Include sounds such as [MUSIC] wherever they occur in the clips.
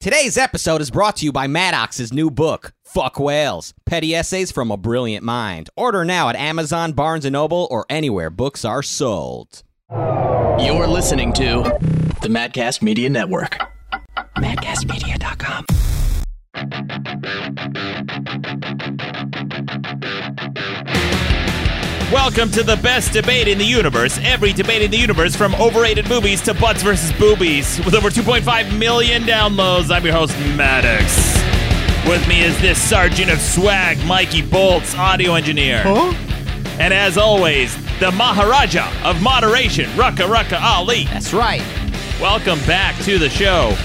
Today's episode is brought to you by Maddox's new book, Fuck Whales Petty Essays from a Brilliant Mind. Order now at Amazon, Barnes & Noble, or anywhere books are sold. You're listening to the Madcast Media Network. MadcastMedia.com. Welcome to the best debate in the universe. Every debate in the universe, from overrated movies to butts versus boobies. With over 2.5 million downloads, I'm your host, Maddox. With me is this sergeant of swag, Mikey Bolts, audio engineer. And as always, the Maharaja of moderation, Rucka Rucka Ali. That's right. Welcome back to the show.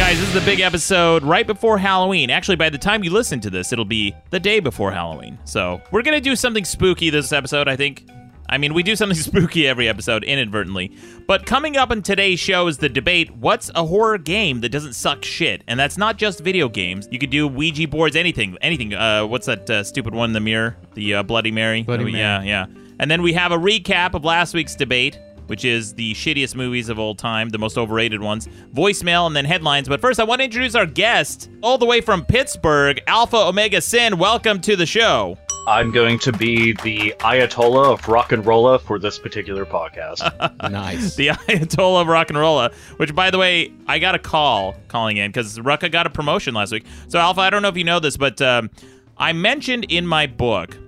Guys, this is the big episode right before Halloween. Actually, by the time you listen to this, it'll be the day before Halloween. So, we're going to do something spooky this episode, I think. I mean, we do something [LAUGHS] spooky every episode inadvertently. But coming up in today's show is the debate what's a horror game that doesn't suck shit? And that's not just video games. You could do Ouija boards, anything. Anything. Uh, what's that uh, stupid one in the mirror? The uh, Bloody Mary? Bloody Oh, Yeah, yeah. And then we have a recap of last week's debate which is the shittiest movies of all time, the most overrated ones, voicemail, and then headlines. But first, I want to introduce our guest, all the way from Pittsburgh, Alpha Omega Sin. Welcome to the show. I'm going to be the Ayatollah of rock and rolla for this particular podcast. [LAUGHS] Nice. The Ayatollah of Rock and Rolla, which, by the way, I got a call calling in because Rucka got a promotion last week. So, Alpha, I don't know if you know this, but um, I mentioned in my book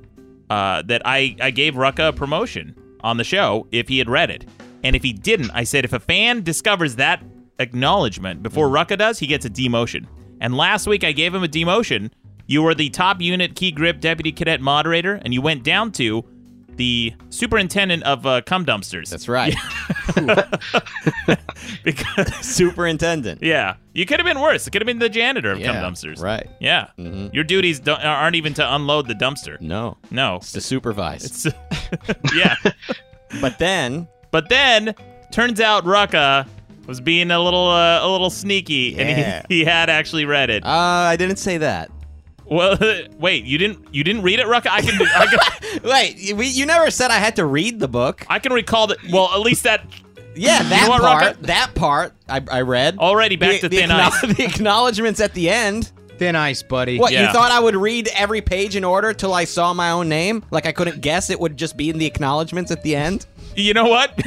uh, that I, I gave Rucka a promotion on the show if he had read it. And if he didn't, I said if a fan discovers that acknowledgement before mm. Rucka does, he gets a demotion. And last week I gave him a demotion. You were the top unit key grip deputy cadet moderator, and you went down to the superintendent of uh, cum dumpsters. That's right. [LAUGHS] [LAUGHS] because Superintendent. yeah, you could have been worse. It could have been the janitor of cum Yeah, dumpsters. right. Yeah. Mhm. Your duties don't, aren't even to unload the dumpster. No. No. It's to supervise. It's [LAUGHS] yeah. but then, But then turns out Rucka was being a little uh, a little sneaky, Yeah. and he, he had actually read it. uh, I didn't say that. Well, [LAUGHS] wait, you didn't you didn't read it, Rucka? I can I can, [LAUGHS] Wait, we, you never said I had to read the book. I can recall that. Well, at least that Yeah, that know what, part. Rocket? That part I, I read. already back the, to the thin acknow- ice. [LAUGHS] The acknowledgements at the end. Thin ice, buddy. What, Yeah. you thought I would read every page in order till I saw my own name? Like I couldn't guess it would just be in the acknowledgements at the end? You know what?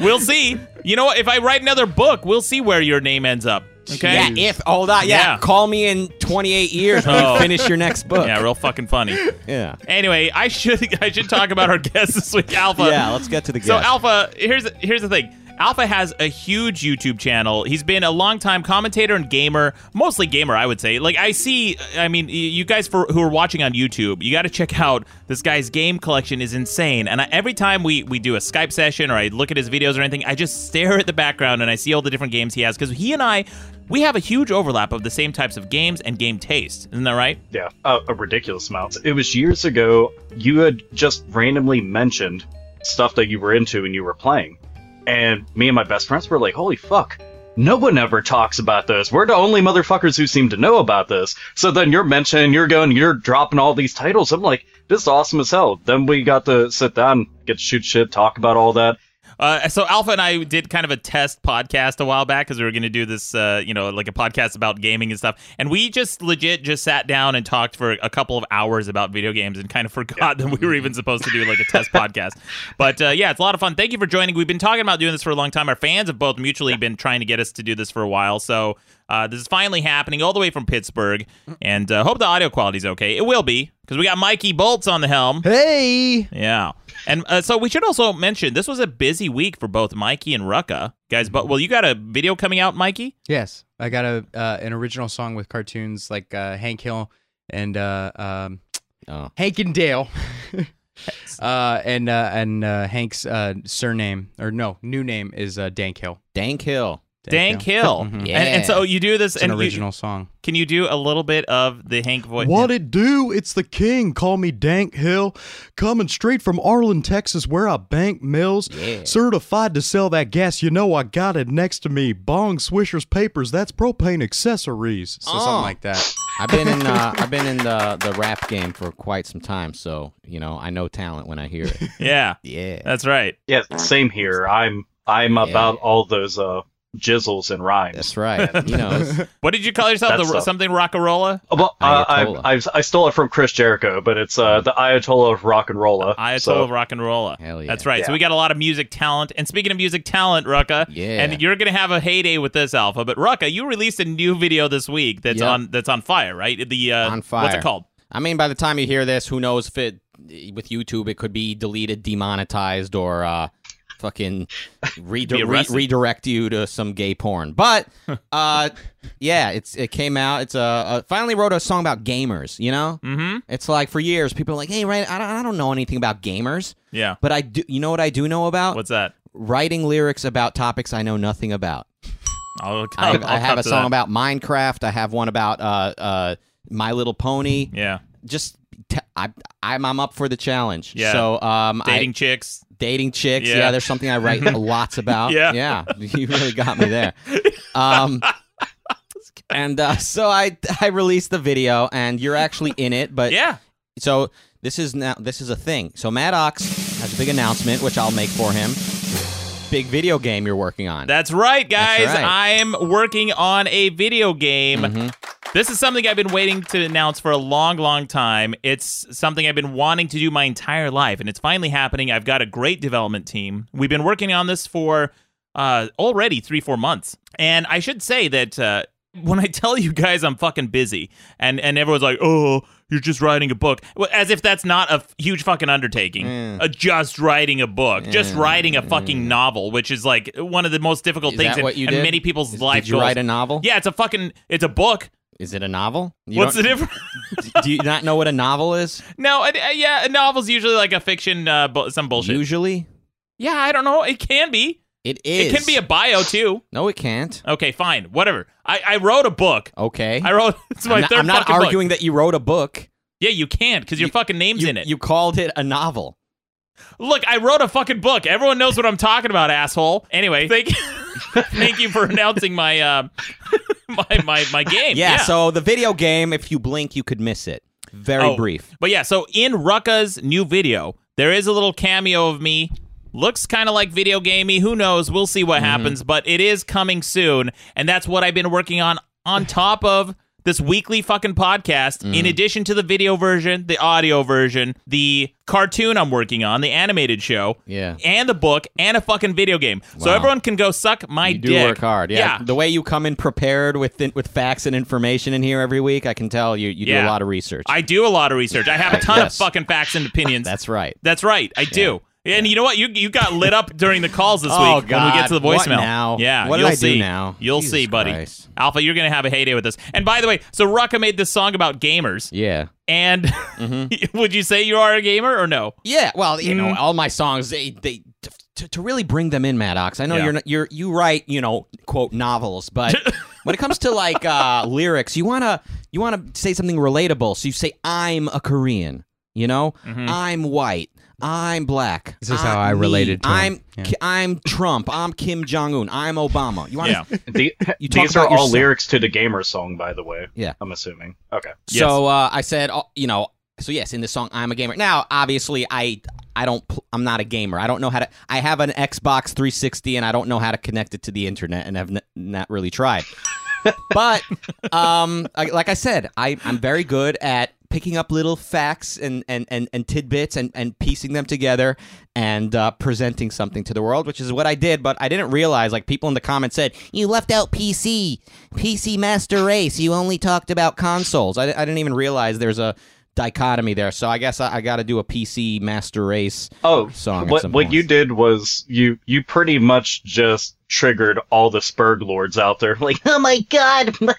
we'll see. You know what? If I write another book, we'll see where your name ends up. Okay. Yeah, if all that. yeah, Yeah. call me in 28 years when Oh. you finish your next book. Yeah, real fucking funny. [LAUGHS] yeah. Anyway, I should [LAUGHS] I should talk about our [LAUGHS] guest this week, Alpha. Yeah, let's get to the guest. So Alpha, here's here's the thing. Alpha has a huge YouTube channel. He's been a longtime commentator and gamer, mostly gamer, I would say. Like I see, I mean, you guys for who are watching on YouTube, you got to check out this guy's game collection is insane. And I, every time we we do a Skype session or I look at his videos or anything, I just stare at the background and I see all the different games he has because he and I. We have a huge overlap of the same types of games and game taste. Isn't that right? yeah, a, a ridiculous amount. It was years ago, you had just randomly mentioned stuff that you were into and you were playing. And me and my best friends were like, holy fuck. No one ever talks about this. We're the only motherfuckers who seem to know about this. So then you're mentioning, you're going, you're dropping all these titles. I'm like, this is awesome as hell. Then we got to sit down, get to shoot shit, talk about all that. Uh, so Alpha and I did kind of a test podcast a while back because we were going to do this, uh, you know, like a podcast about gaming and stuff. And we just legit just sat down and talked for a couple of hours about video games and kind of [LAUGHS] forgot that we were even supposed to do like a test [LAUGHS] podcast. But uh, yeah, it's a lot of fun. Thank you for joining. We've been talking about doing this for a long time. Our fans have both mutually been trying to get us to do this for a while. So uh, this is finally happening all the way from Pittsburgh. And uh, hope the audio quality is okay. It will be because we got Mikey Bolts on the helm. Hey. Yeah. And uh, so we should also mention this was a busy week for both Mikey and Rucka. Guys, but well, you got a video coming out, Mikey? Yes, I got a uh, an original song with cartoons like uh, Hank Hill and uh, um, Oh. Hank and Dale. [LAUGHS] uh, and uh, and uh, Hank's uh, surname or no new name is uh, Dank Hill. Dank Hill. Dank Hill. [LAUGHS] Mhm. And, and so you do this It's an and you- original song. can you do a little bit of the Hank voice? What it do? It's the king. Call me Dank Hill. Coming straight from Arlen, Texas, where I bank mills. Yeah. Certified to sell that gas. You know I got it next to me. Bong Swishers papers. That's propane accessories. So Oh. something like that. I've been in uh, I've been in the the rap game for quite some time, so you know I know talent when I hear it. [LAUGHS] Yeah, Yeah. that's right. Yeah, same here. I'm I'm Yeah. about all those uh jizzles and rhymes. That's right. He knows. [LAUGHS] What did you call yourself? That's The, the- something Rockarola? Well, uh, I, I I stole it from Chris Jericho, but it's uh, the Ayatollah of rock and rolla. Ayatollah So- of Rock and Rolla. Hell yeah. That's right. So we got a lot of music talent. And speaking of music talent, Rucka, Yeah. and you're gonna have a heyday with this alpha. But Rucka, you released a new video this week that's Yep. on that's on fire, right? The uh, On What's it called? I mean, by the time you hear this, who knows if it with YouTube it could be deleted, demonetized, or uh, fucking re- re- redirect you to some gay porn. But [LAUGHS] uh, yeah, it's it came out. It's uh, uh finally wrote a song about gamers. You know, Mm-hmm. it's like for years people are like, hey, right, I don't, I don't know anything about gamers, Yeah. but I do. You know what I do know about? What's that? Writing lyrics about topics I know nothing about. I'll, I, I'll, I have a song that. about Minecraft. I have one about uh uh My Little Pony. yeah Just t- I I'm I'm up for the challenge. Yeah. So um dating I, chicks. dating chicks. Yeah. Yeah. There's something I write [LAUGHS] lots about. Yeah. Yeah. You really got me there. Um. And uh, so I I released the video, and you're actually in it. But Yeah. so this is now this is a thing. So Maddox has a big announcement, which I'll make for him. Big video game you're working on. That's right, guys. That's right. I'm working on a video game. Mhm. This is something I've been waiting to announce for a long, long time. It's something I've been wanting to do my entire life, and it's finally happening. I've got a great development team. We've been working on this for uh, already three, four months. And I should say that uh, when I [LAUGHS] tell you guys I'm fucking busy, and, and everyone's like, oh, you're just writing a book, well, as if that's not a f- huge fucking undertaking. Mm. Uh, just writing a book, just writing a fucking novel, which is like one of the most difficult Is things in, in many people's lives. Did you goals. write a novel? Yeah, it's a fucking it's a book. Is it a novel? You What's the difference? [LAUGHS] Do you not know what a novel is? no, uh, yeah, a novel's usually like a fiction, uh, bu- some bullshit. Usually, yeah, I don't know. It can be. it is. It can be a bio too. No, it can't. Okay, fine, whatever. I, I wrote a book. Okay. I wrote. [LAUGHS] It's my I'm not, third I'm not fucking book. arguing that you wrote a book. Yeah, you can't because your You- fucking name's You, in it. you called it a novel. Look, I wrote a fucking book. Everyone knows what I'm talking about, asshole. Anyway, thank [LAUGHS] thank you for announcing my uh, my my my game. Yeah, So the video game, if you blink, you could miss it. Very Oh, brief. But yeah, so in Rucka's new video, there is a little cameo of me. Looks kind of like video gamey. Who knows? We'll see Mm-hmm. what happens. But it is coming soon, and that's what I've been working on on top of this weekly fucking podcast. Mm. In addition to the video version, the audio version, the cartoon I'm working on, the animated show, Yeah. and the book, and a fucking video game. So everyone can go suck my You do dick. work hard. Yeah. yeah. The way you come in prepared with with facts and information in here every week, I can tell you you do a lot of research. I do a lot of research. I have a ton Yes. of fucking facts and [LAUGHS] opinions. That's right. That's right. I do. And you know what? You you got lit up during the calls this [LAUGHS] Oh, week when we get to the God. What voicemail. now? Yeah. What you'll see. now? You'll Jesus see, buddy. Christ. Alpha, you're gonna have a heyday with this. And by the way, so Rucka made this song about gamers. Yeah. And Mm-hmm. [LAUGHS] would you say you are a gamer or no? Yeah, well, you Mm. know, all my songs they they to, to really bring them in, Maddox. I know Yeah. you're not, you're you write you know quote novels, but [LAUGHS] when it comes to like uh, lyrics, you wanna you wanna say something relatable. So you say I'm a Korean, you know, Mm-hmm. I'm white. I'm black. This is I'm how I me. related to him. I'm Yeah. I'm Trump. I'm Kim Jong Un. I'm Obama. You want Yeah. [LAUGHS] The, You these are all yourself. lyrics to the gamer song, by the way. Yeah. I'm assuming. Okay. So uh, I said, uh, you know, so yes, in this song, I'm a gamer. Now, obviously, I I don't I'm not a gamer. I don't know how to. I have an Xbox 360, and I don't know how to connect it to the internet, and have n- not really tried. [LAUGHS] but um, I, like I said, I I'm very good at picking up little facts and and and, and tidbits and and piecing them together and uh, presenting something to the world, which is what I did. But I didn't realize, like people in the comments said, you left out PC, PC Master Race. You only talked about consoles. I, I didn't even realize there's a dichotomy there. So I guess I, I got to do a PC Master Race. Oh, song what what point. you did was you you pretty much just triggered all the Spurg lords out there. [LAUGHS] Like, Oh my god, my,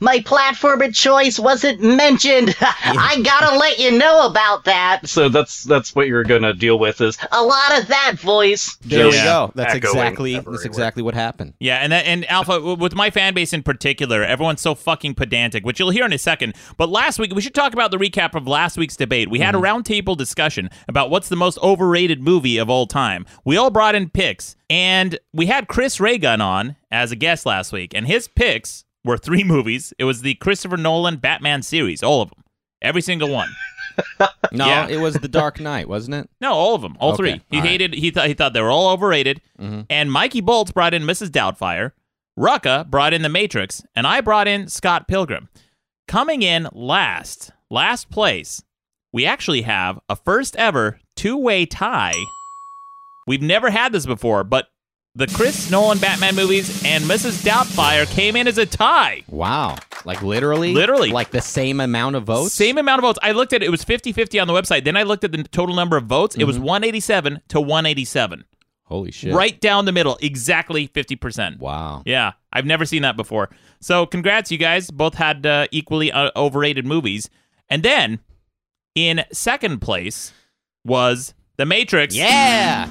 my platform of choice wasn't mentioned. [LAUGHS] I gotta [LAUGHS] let you know about that. so that's that's what you're gonna deal with is A lot of that voice. There we go. That's Echoing exactly that's exactly what happened. Yeah, and that, and Alpha with my fan base in particular, everyone's so fucking pedantic, which you'll hear in a second. But last week, we should talk about the recap of last week's debate. We had a mm-hmm. roundtable discussion about what's the most overrated movie of all time. We all brought in picks, and we had Chris Raygun on as a guest last week, and his picks were three movies. It was the Christopher Nolan Batman series, all of them, every single one. [LAUGHS] No, Yeah. it was The Dark Knight, wasn't it? No, all of them, all Okay, three. He all right. hated. He thought he thought they were all overrated. Mhm. And Mikey Bolts brought in Mrs. Doubtfire. Rucka brought in The Matrix, and I brought in Scott Pilgrim. Coming in last, last place, we actually have a first ever two way tie. We've never had this before, but the Chris Nolan Batman movies and Mrs. Doubtfire came in as a tie. Wow. Like literally? Literally. Like the same amount of votes? Same amount of votes. I looked at it, it was 50 50 on the website. Then I looked at the total number of votes. It was 187 to 187. Holy shit. Right down the middle, exactly 50%. Wow. Yeah, I've never seen that before. So, congrats, you guys. Both had uh, equally uh, overrated movies. And then, in second place was The Matrix. Yeah.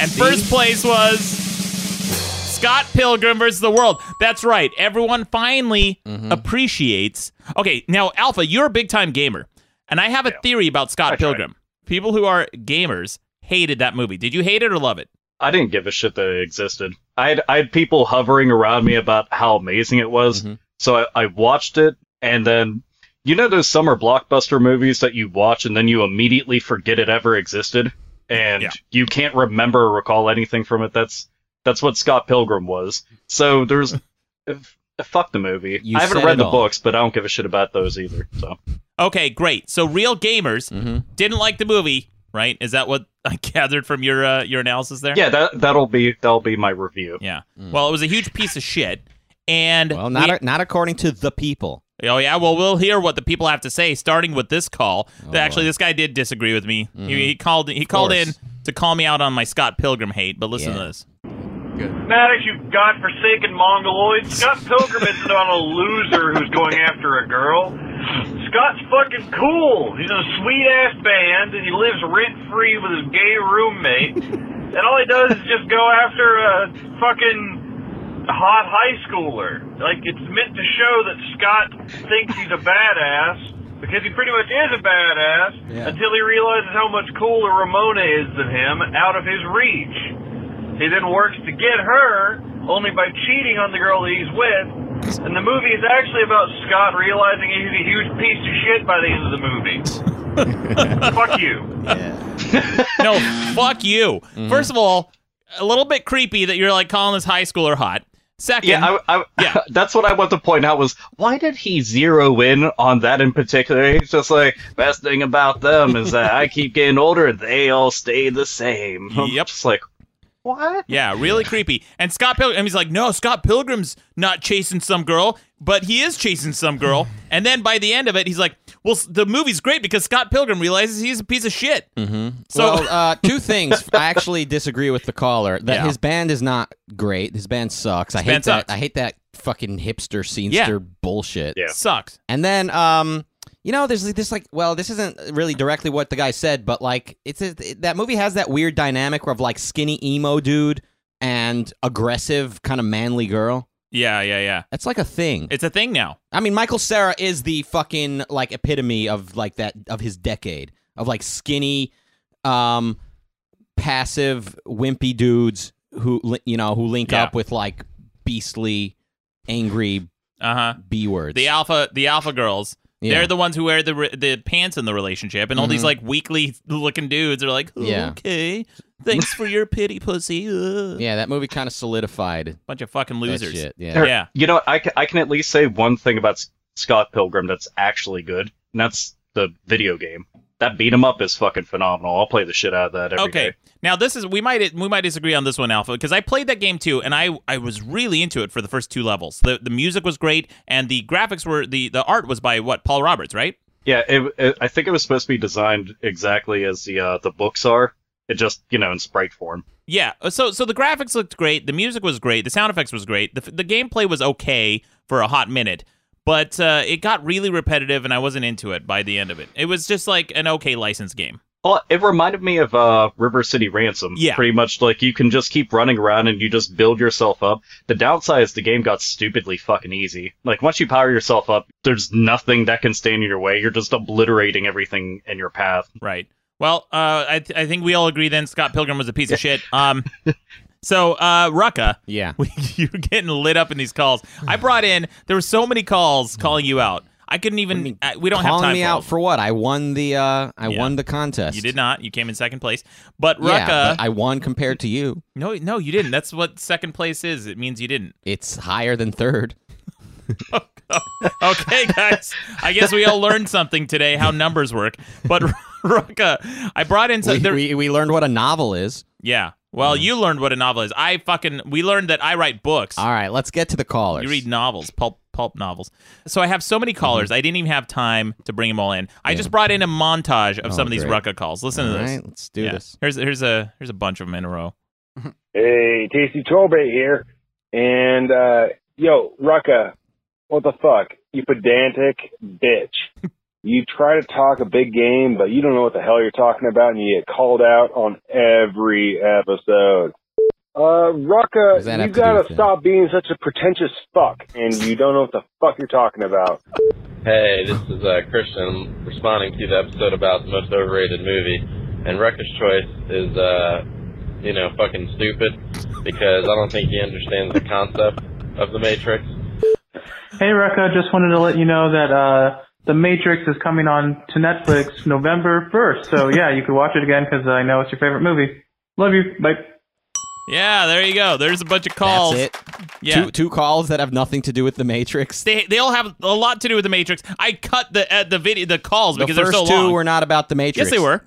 And first place was Scott Pilgrim versus the World. That's right. Everyone finally Mm-hmm. appreciates. Okay, now, Alpha, you're a big time gamer. And I have a theory about Scott I tried. Pilgrim. People who are gamers hated that movie. Did you hate it or love it? I didn't give a shit that it existed. I had I had people hovering around me about how amazing it was, Mhm. so I, I watched it, and then you know those summer blockbuster movies that you watch and then you immediately forget it ever existed, and Yeah. you can't remember or recall anything from it. That's that's what Scott Pilgrim was. So there's [LAUGHS] f- fuck the movie. You I haven't read the all. books, but I don't give a shit about those either. So Okay, great. So real gamers Mm-hmm. didn't like the movie, right? Is that what I [LAUGHS] gathered from your uh, your analysis there? yeah, that that'll be that'll be my review. Yeah. Well, it was a huge piece of shit. And Well, not we- a, not according to the people. Oh yeah, well we'll hear what the people have to say, starting with this call. Oh, Actually, boy. this guy did disagree with me. He, mm-hmm. he called he called in to call me out on my Scott Pilgrim hate. But listen Yeah. to this. Maddox, you godforsaken mongoloid. Scott Pilgrim isn't on a loser who's going after a girl. Scott's fucking cool. He's in a sweet ass band and he lives rent free with his gay roommate. And all he does is just go after a fucking hot high schooler. Like it's meant to show that Scott thinks he's a badass because he pretty much is a badass Yeah. until he realizes how much cooler Ramona is than him out of his reach. He then works to get her, only by cheating on the girl that he's with. And the movie is actually about Scott realizing he's a huge piece of shit by the end of the movie. [LAUGHS] Fuck you. Yeah. No, fuck you. Mm-hmm. First of all, a little bit creepy that you're like calling this high schooler hot. Second, Yeah, I, I, Yeah. [LAUGHS] that's what I want to point out was why did he zero in on that in particular? He's just like best thing about them is that I [LAUGHS] keep getting older and they all stay the same. I'm Yep. just like what? Yeah, really [LAUGHS] creepy. And Scott Pilgrim, and he's like, no, Scott Pilgrim's not chasing some girl, but he is chasing some girl. And then by the end of it, he's like, well, the movie's great because Scott Pilgrim realizes he's a piece of shit. Mm-hmm. So- well, uh, [LAUGHS] two things. I actually disagree with the caller that Yeah. his band is not great. His band sucks. I hate band that. sucks. I hate that fucking hipster scenester Yeah. bullshit. Yeah. Sucks. And then, um, you know, there's this like, well, this isn't really directly what the guy said, but like, it's a, that movie has that weird dynamic of like skinny emo dude and aggressive kind of manly girl. Yeah, yeah, yeah. That's like a thing. It's a thing now. I mean, Michael Cera is the fucking like epitome of like that of his decade of like skinny, um, passive, wimpy dudes who you know who link Yeah. up with like beastly, angry Uh huh. b words. The alpha, the alpha girls. Yeah. They're the ones who wear the the pants in the relationship, and all these Mhm. like weakly looking dudes are like, Yeah. okay, thanks for your pity, pussy. Ugh. yeah, that movie kind of solidified Bunch of fucking losers. shit. Yeah. Or, Yeah. You know, I can, I can at least say one thing about S- Scott Pilgrim that's actually good, and that's the video game. That beat 'em up is fucking phenomenal. I'll play the shit out of that every day. Okay. Now this is we might we might disagree on this one, Alpha, because I played that game too, and I I was really into it for the first two levels. The the music was great, and the graphics were the the art was by what Paul Robertson, right? Yeah, it, it, I think it was supposed to be designed exactly as the uh, the books are. It just you know in sprite form. Yeah. uh, So so the graphics looked great, the music was great, the sound effects was great, the the gameplay was okay for a hot minute, but uh, it got really repetitive, and I wasn't into it by the end of it. It was just like an okay license game. Well, it reminded me of uh, River City Ransom. Yeah. Pretty much like you can just keep running around and you just build yourself up. The downside is the game got stupidly fucking easy. Like once you power yourself up, there's nothing that can stand in your way. You're just obliterating everything in your path. Right. Well, uh, I th- I think we all agree then Scott Pilgrim was a piece of shit. Um. [LAUGHS] So, uh, Rucka, Yeah. [LAUGHS] you're getting lit up in these calls. I brought in, there were so many calls calling you out. I couldn't even. I mean, uh, we don't have Calling time me for out for what? I won the uh I Yeah. won the contest. You did not. You came in second place. But Yeah, Rucka, but I won compared to you. no, no, you didn't. That's what second place is. It means you didn't. It's higher than third. [LAUGHS] Okay, guys. I guess we all learned something today how numbers work. But Rucka, I brought in some. We, there- we, we learned what a novel is. yeah. Well, you learned what a novel is. I fucking. We learned that I write books. All right, let's get to the callers. You read novels, pulp pulp novels. So I have so many callers. I didn't even have time to bring them all in. I just brought in a montage of Oh, some of these great. Rucka calls. Listen All to this. right, let's do Yeah. this. Here's here's a here's a bunch of them in a row. [LAUGHS] Hey, Tasty Trollbait here. And, uh, yo, Rucka, what the fuck? You pedantic bitch. [LAUGHS] you try to talk a big game, but you don't know what the hell you're talking about, and you get called out on every episode. Uh, Rucka, Does that have you gotta with it? stop being such a pretentious fuck, and you don't know what the fuck you're talking about. Hey, this is uh, Christian responding to the episode about the most overrated movie. And Rucka's choice is, uh, you know, fucking stupid because I don't think he understands the concept of the Matrix. Hey, Rucka, just wanted to let you know that uh, The Matrix is coming on to Netflix November 1st. So, yeah, you can watch it again because I know it's your favorite movie. Love you. Bye. Yeah, there you go. There's a bunch of calls. That's it. Yeah. Two two calls that have nothing to do with the Matrix. They they all have a lot to do with the Matrix. I cut the uh, the video the calls The because first they're so long. The first two were not about the Matrix. yes, they were.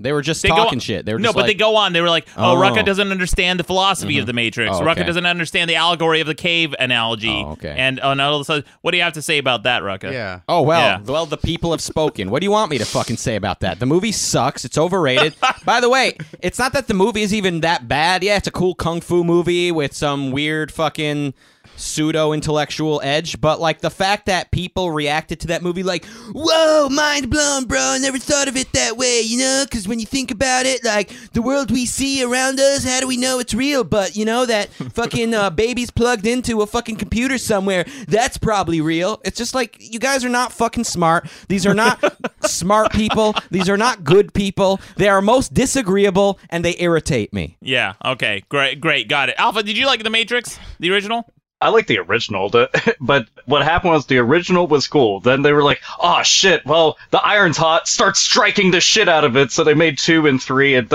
They were just They go talking shit. They were no, just but like, they go on. They were like, "Oh, Oh. Rucka doesn't understand the philosophy of mm-hmm. the Matrix. Oh, Rucka doesn't understand the allegory of the cave analogy." Oh, okay. And oh, and all of a sudden, what do you have to say about that, Rucka? Yeah. Oh well, Yeah. well the people have spoken. What do you want me to fucking say about that? The movie sucks. It's overrated. [LAUGHS] By the way, it's not that the movie is even that bad. Yeah, it's a cool kung fu movie with some weird fucking pseudo intellectual edge, but like the fact that people reacted to that movie like, "Whoa, mind blown, bro. I never thought of it that way." You know, because when you think about it, like the world we see around us, how do we know it's real? But you know that [LAUGHS] fucking uh, baby's plugged into a fucking computer somewhere. That's probably real. It's just like you guys are not fucking smart. These are not [LAUGHS] smart people. These are not good people. They are most disagreeable and they irritate me. Yeah. Okay. Great. Great. Got it. Alpha, did you like the Matrix, the original? I like the original, the- [LAUGHS] but what happened was the original was cool. Then they were like, "Oh shit! Well, the iron's hot. Start striking the shit out of it." So they made two and three, and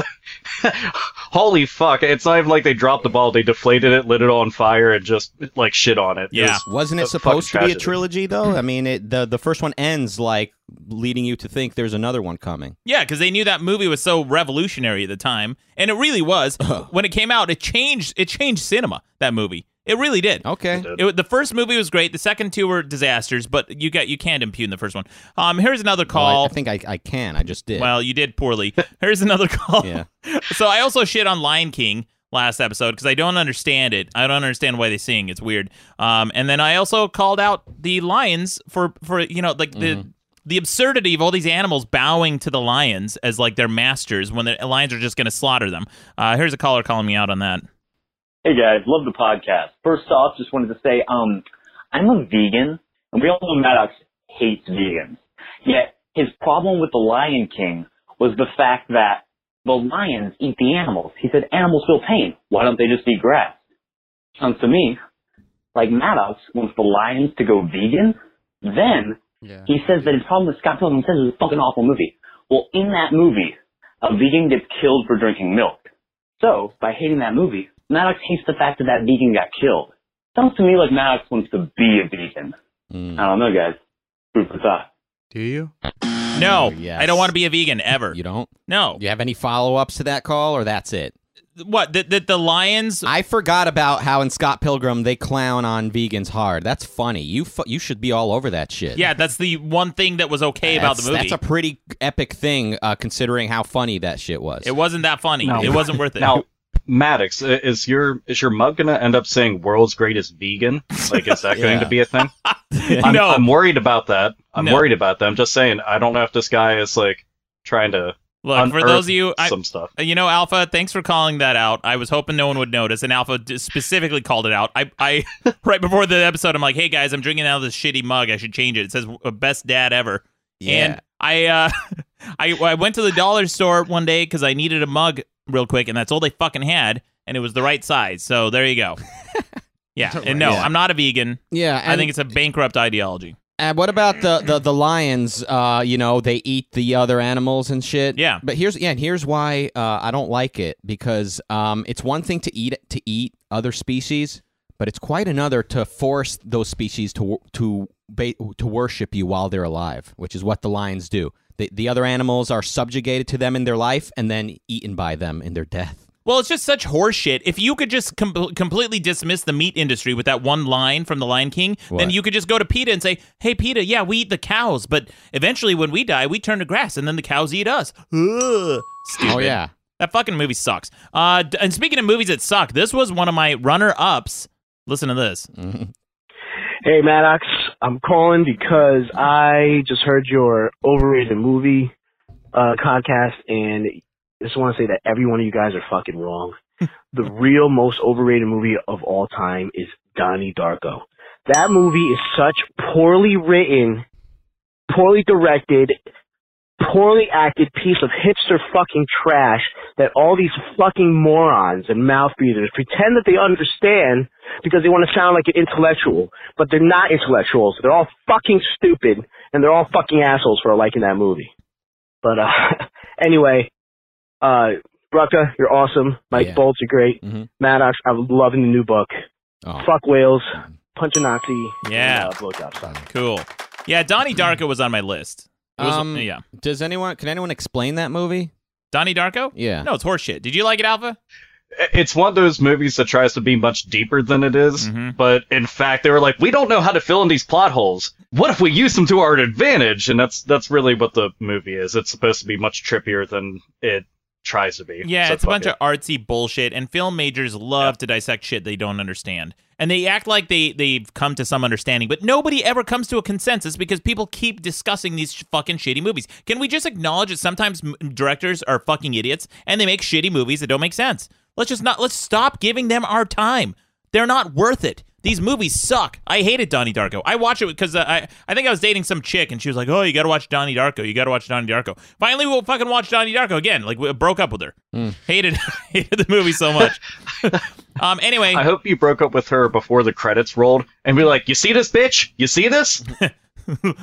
[LAUGHS] holy fuck! It's not even like they dropped the ball. They deflated it, lit it on fire, and just like shit on it. It Yeah. was Wasn't it supposed to be a trilogy though? I mean, it, the the first one ends like leading you to think there's another one coming. Yeah, because they knew that movie was so revolutionary at the time, and it really was. when it came out, it changed. It changed cinema. That movie. It really did. Okay. It did. It, the first movie was great. The second two were disasters, but you got you can't impugn the first one. Um, here's another Well, I- call. I, think I, I can. I just did. Well, you did poorly. [LAUGHS] Here's another call. Yeah. [LAUGHS] so I also shit on Lion King last episode because I don't understand it. I don't understand why they sing. It's weird. Um, and then I also called out the lions for for you know like the. Mm-hmm. The absurdity of all these animals bowing to the lions as like their masters when the lions are just going to slaughter them. Uh, here's a caller calling me out on that. Hey guys, love the podcast. First off, just wanted to say, um, I'm a vegan, and we all know Maddox hates vegans. Yet, his problem with the Lion King was the fact that the lions eat the animals. He said animals feel pain. Why don't they just eat grass? Sounds to me like Maddox wants the lions to go vegan. Then Yeah. he says that his problem with Scott Pilgrim says it's a fucking awful movie. Well, in that movie, a vegan gets killed for drinking milk. So, by hating that movie, Maddox hates the fact that that vegan got killed. Sounds to me like Maddox wants to be a vegan. Mm. I don't know, guys. Food for thought. Do you? No, yes. I don't want to be a vegan ever. You don't? No. Do you have any follow ups to that call, or that's it? What? That the, the lions? I forgot about how in Scott Pilgrim they clown on vegans hard. That's funny. You fu- you should be all over that shit. Yeah, that's the one thing that was okay about the movie. That's a pretty epic thing, uh, considering how funny that shit was. it wasn't that funny. No. It wasn't worth it. Now, Maddox, is your is your mug gonna end up saying "world's greatest vegan"? Like, is that going to [LAUGHS] be a thing? [LAUGHS] I'm, No. I'm worried about that. I'm No. worried about that. I'm just saying. I don't know if this guy is like trying to Look, for unearth those of you, I, some stuff. you know, Alpha, thanks for calling that out. I was hoping no one would notice, and Alpha specifically called it out. I, I [LAUGHS] right before the episode, I'm like, "Hey guys, I'm drinking out of this shitty mug. I should change it. It says uh, best dad ever." Yeah. And I, uh, I, I went to the dollar store one day because I needed a mug real quick, and that's all they fucking had, and it was the right size. So there you go. [LAUGHS] Yeah, and no, Yeah. I'm not a vegan. yeah, I think it's a bankrupt ideology. And what about the, the, the lions? Uh, you know, they eat the other animals and shit. Yeah. But here's yeah, and here's why uh, I don't like it because um, it's one thing to eat to eat other species, but it's quite another to force those species to to to worship you while they're alive, which is what the lions do. The, the other animals are subjugated to them in their life and then eaten by them in their death. Well, it's just such horseshit. If you could just com- completely dismiss the meat industry with that one line from The Lion King, then you could just go to PETA and say, "Hey, PETA, yeah, we eat the cows, but eventually when we die, we turn to grass, and then the cows eat us." Ugh. Stupid. Oh yeah. That fucking movie sucks. Uh, d- and speaking of movies that suck, this was one of my runner-ups. Listen to this. Hey Maddox, I'm calling because I just heard your overrated movie uh podcast and I just want to say that every one of you guys are fucking wrong. [LAUGHS] the real most overrated movie of all time is Donnie Darko. That movie is such poorly written, poorly directed, poorly acted piece of hipster fucking trash that all these fucking morons and mouth breathers pretend that they understand because they want to sound like an intellectual, but they're not intellectuals. They're all fucking stupid and they're all fucking assholes for liking that movie. But uh [LAUGHS] anyway, uh Rucka, you're awesome. Mike Yeah. Bolts, you're great. Mhm. Maddox, I'm loving the new book. Oh. Fuck whales, punch a Nazi, Yeah. and, uh, blowjob. Cool. Yeah, Donnie Darko was on my list. It was- Um, yeah. Does anyone can anyone explain that movie? Donnie Darko? Yeah. No, it's horseshit. Did you like it, Alpha? It's one of those movies that tries to be much deeper than it is, Mm-hmm. but in fact, they were like, we don't know how to fill in these plot holes. What if we use them to our advantage? And that's that's really what the movie is. It's supposed to be much trippier than it tries to be. Yeah, So it's a bunch it. of artsy bullshit, and film majors love to dissect shit they don't understand. And they act like they, they've come to some understanding, but nobody ever comes to a consensus because people keep discussing these sh- fucking shitty movies. Can we just acknowledge that sometimes m- directors are fucking idiots and they make shitty movies that don't make sense? Let's just not, let's stop giving them our time. They're not worth it. These movies suck. I hated Donnie Darko. I watched it because uh, I I think I was dating some chick and she was like, "Oh, you got to watch Donnie Darko. You got to watch Donnie Darko." Finally, we'll fucking watch Donnie Darko again. Like we broke up with her. Hated [LAUGHS] hated the movie so much. [LAUGHS] um. Anyway, I hope you broke up with her before the credits rolled and be like, you see this bitch? You see this? [LAUGHS]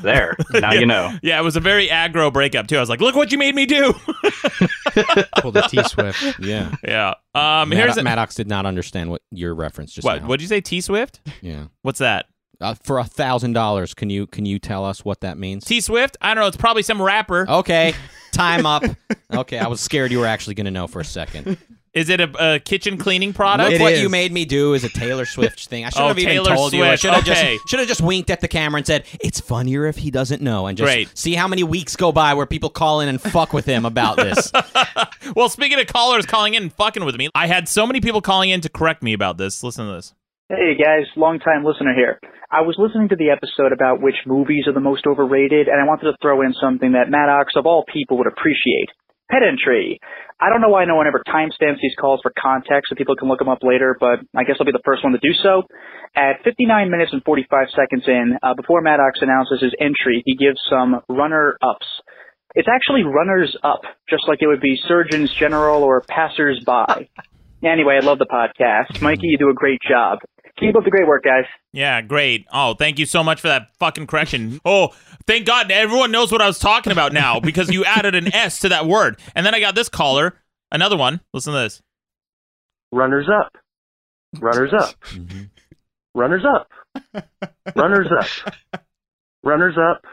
there. Now you know. yeah, it was a very aggro breakup too. I was like, "Look what you made me do." [LAUGHS] Pulled T Swift. Yeah. yeah. Um. Mad- Here's a, Maddox did not understand what your reference just what? now. What'd you say? T Swift? Yeah. What's that? Uh, for a thousand dollars, can you can you tell us what that means? T Swift? I don't know. It's probably some rapper. Okay, [LAUGHS] time up. Okay, I was scared you were actually going to know for a second. Is it a, a kitchen cleaning product? Look what you made me do is a Taylor Swift thing. I should Oh, have even Taylor told you. I Swift. should have Okay. just should have just winked at the camera and said, "It's funnier if he doesn't know." And just Great. see how many weeks go by where people call in and fuck with him about this. [LAUGHS] Well, speaking of callers calling in and fucking with me, I had so many people calling in to correct me about this. Listen to this. Hey guys, long time listener here. I was listening to the episode about which movies are the most overrated, and I wanted to throw in something that Maddox, of all people, would appreciate. Pet entry. I don't know why no one ever timestamps these calls for context so people can look them up later, but I guess I'll be the first one to do so. At 59 minutes and 45 seconds in, uh, before Maddox announces his entry, he gives some runner-ups. It's actually runners up, just like it would be surgeons general or passers by. [LAUGHS] anyway, I love the podcast. Mikey, you do a great job. Keep up the great work, guys. Yeah, great. Oh, thank you so much for that fucking correction. Oh, thank God everyone knows what I was talking about now [LAUGHS] because you added an S to that word. And then I got this caller, another one. Listen to this. Runners up. Runners up. [LAUGHS] Mm-hmm. Runners up. Runners up. Runners up.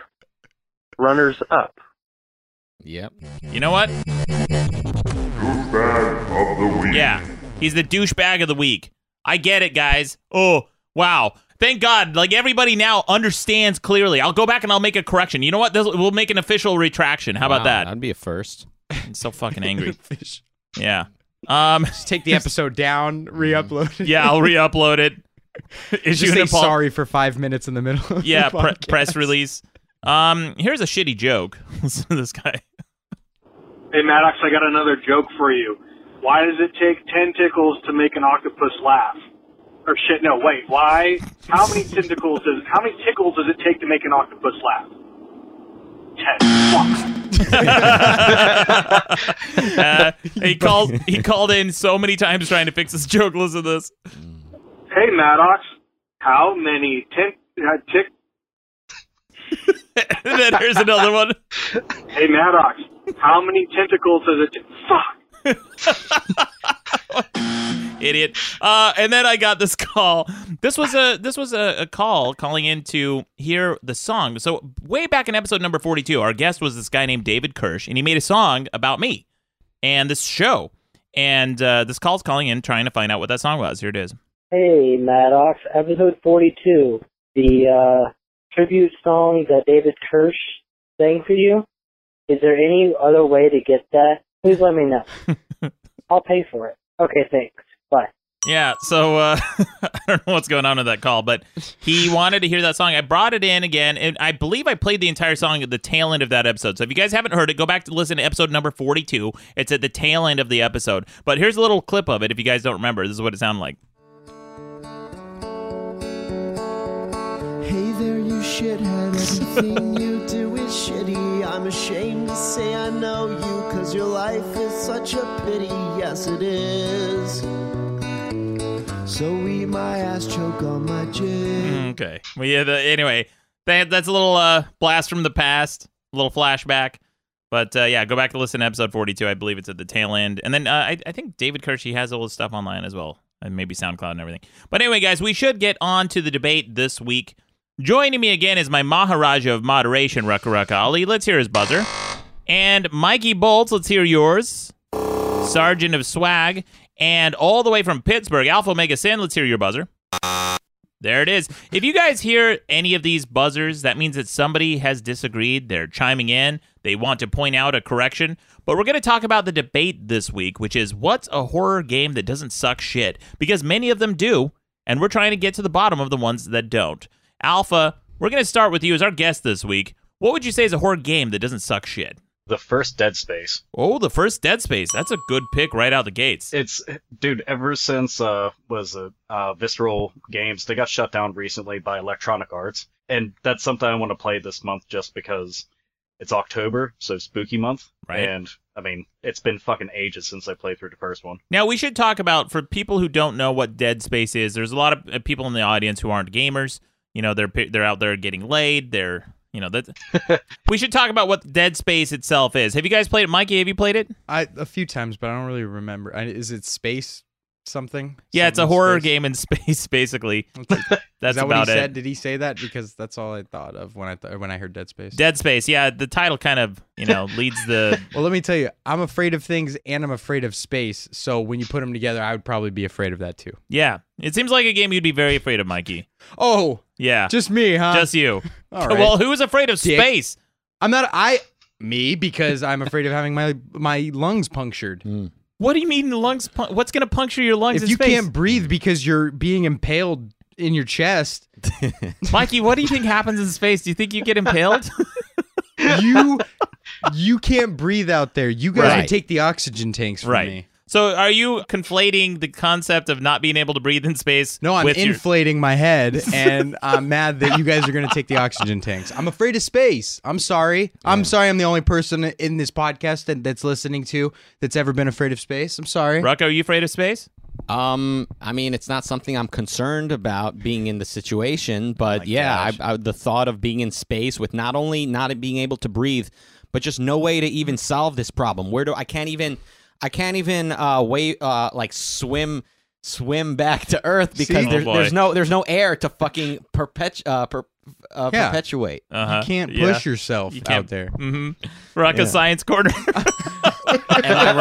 Runners up. Yep. You know what? Yeah, he's the douchebag of the week. I get it, guys. Oh, wow. Thank God. Like everybody now understands clearly. I'll go back and I'll make a correction. You know what? This, we'll make an official retraction. How Wow, about that? That'd be a first. I'm so fucking angry. [LAUGHS] yeah. Um, Just take the episode down, [LAUGHS] re-upload it. yeah, I'll re-upload it. Issue [LAUGHS] Just say apol- sorry for five minutes in the middle. Of Yeah, the pre- press release. Um, here's a shitty joke. Listen to this guy. Hey Maddox, I got another joke for you. Why does it take ten tickles to make an octopus laugh? Or shit, no, wait. Why? How many tentacles does? How many tickles does it take to make an octopus laugh? Ten. [LAUGHS] uh, he called. He called in so many times trying to fix this joke. Listen to this. Hey Maddox, how many ten uh, tick? [LAUGHS] then here's another one. Hey, Maddox, how many tentacles does it? Fuck. [LAUGHS] Idiot. Uh, and then I got this call. This was a this was a, a call calling in to hear the song. So way back in episode number forty two, our guest was this guy named David Kirsch, and he made a song about me and this show. And uh, this call's calling in, trying to find out what that song was. Here it is. Hey, Maddox, episode 42, the uh, tribute song that David Kirsch sang for you. Is there any other way to get that? Please let me know. [LAUGHS] I'll pay for it. Okay, thanks. Bye. Yeah, so uh, [LAUGHS] I don't know what's going on with that call, but he wanted to hear that song. I brought it in again, and I believe I played the entire song at the tail end of that episode. So if you guys haven't heard it, go back to listen to episode number 42. It's at the tail end of the episode. But here's a little clip of it if you guys don't remember. This is what it sounded like. Shithead. Everything you do is shitty. I'm ashamed to say I know you, cause your life is such a pity. Yes, it is. So eat my ass, choke on my jig. Okay. Well, yeah. The, anyway, that, that's a little uh, blast from the past, a little flashback. But uh, yeah, go back to listen to episode 42. I believe it's at the tail end. And then uh, I, I think David Kirsch, has all his stuff online as well, and maybe SoundCloud and everything. But anyway, guys, we should get on to the debate this week. Joining me again is my Maharaja of moderation, Rucka Rucka Ali. Let's hear his buzzer. And Mikey Bolts, let's hear yours. Sergeant of Swag. And all the way from Pittsburgh, Alpha Omega Sin, let's hear your buzzer. There it is. If you guys hear any of these buzzers, that means that somebody has disagreed. They're chiming in. They want to point out a correction. But we're going to talk about the debate this week, which is what's a horror game that doesn't suck shit? Because many of them do, and we're trying to get to the bottom of the ones that don't. Alpha, we're going to start with you as our guest this week. What would you say is a horror game that doesn't suck shit? The first Dead Space. Oh, the first Dead Space. That's a good pick right out the gates. It's dude. Ever since uh was uh, uh Visceral Games, they got shut down recently by Electronic Arts, and that's something I want to play this month just because it's October, so spooky month. Right. And I mean, it's been fucking ages since I played through the first one. Now we should talk about for people who don't know what Dead Space is. There's a lot of uh, people in the audience who aren't gamers. You know, they're they're out there getting laid. They're you know that. [LAUGHS] we should talk about what Dead Space itself is. Have you guys played it, Mikey? Have you played it? I a few times, but I don't really remember. I, is it space something? Yeah, it's a horror space? game in [LAUGHS] space, basically. [LAUGHS] [LAUGHS] That's Is that about what he it. said? Did he say that? Because that's all I thought of when I th- when I heard Dead Space. Dead Space. Yeah, the title kind of you know leads the. well, let me tell you, I'm afraid of things and I'm afraid of space. So when you put them together, I would probably be afraid of that too. Yeah, it seems like a game you'd be very afraid of, Mikey. Oh, Yeah, just me, huh? just you. All right. Well, who's afraid of Dick. space? I'm not. I me because I'm afraid of having my my lungs punctured. Mm. What do you mean the lungs? Pu- what's going to puncture your lungs If you space? can't breathe because you're being impaled in your chest, [LAUGHS] Mikey, what do you think happens in space? Do you think you get impaled? [LAUGHS] you you can't breathe out there. You guys Right. would take the oxygen tanks from right. me. So, are you conflating the concept of not being able to breathe in space? No, I'm with your- inflating my head, and I'm mad that you guys are going to take the oxygen tanks. I'm afraid of space. I'm sorry. I'm sorry. I'm the only person in this podcast that, that's listening to that's ever been afraid of space. I'm sorry. Rucka, are you afraid of space? Um, I mean, it's not something I'm concerned about being in the situation, but yeah, I, I, the thought of being in space with not only not being able to breathe, but just no way to even solve this problem. Where do I can't even, I can't even uh wait uh like swim swim back to Earth because See? there's, Oh, boy. there's no there's no air to fucking perpetu- uh, per, uh, Yeah. perpetuate. Uh-huh. You can't Yeah. push yourself You can't- out there. Mm-hmm. [LAUGHS] Rucka Yeah. Science Corner. [LAUGHS] Am I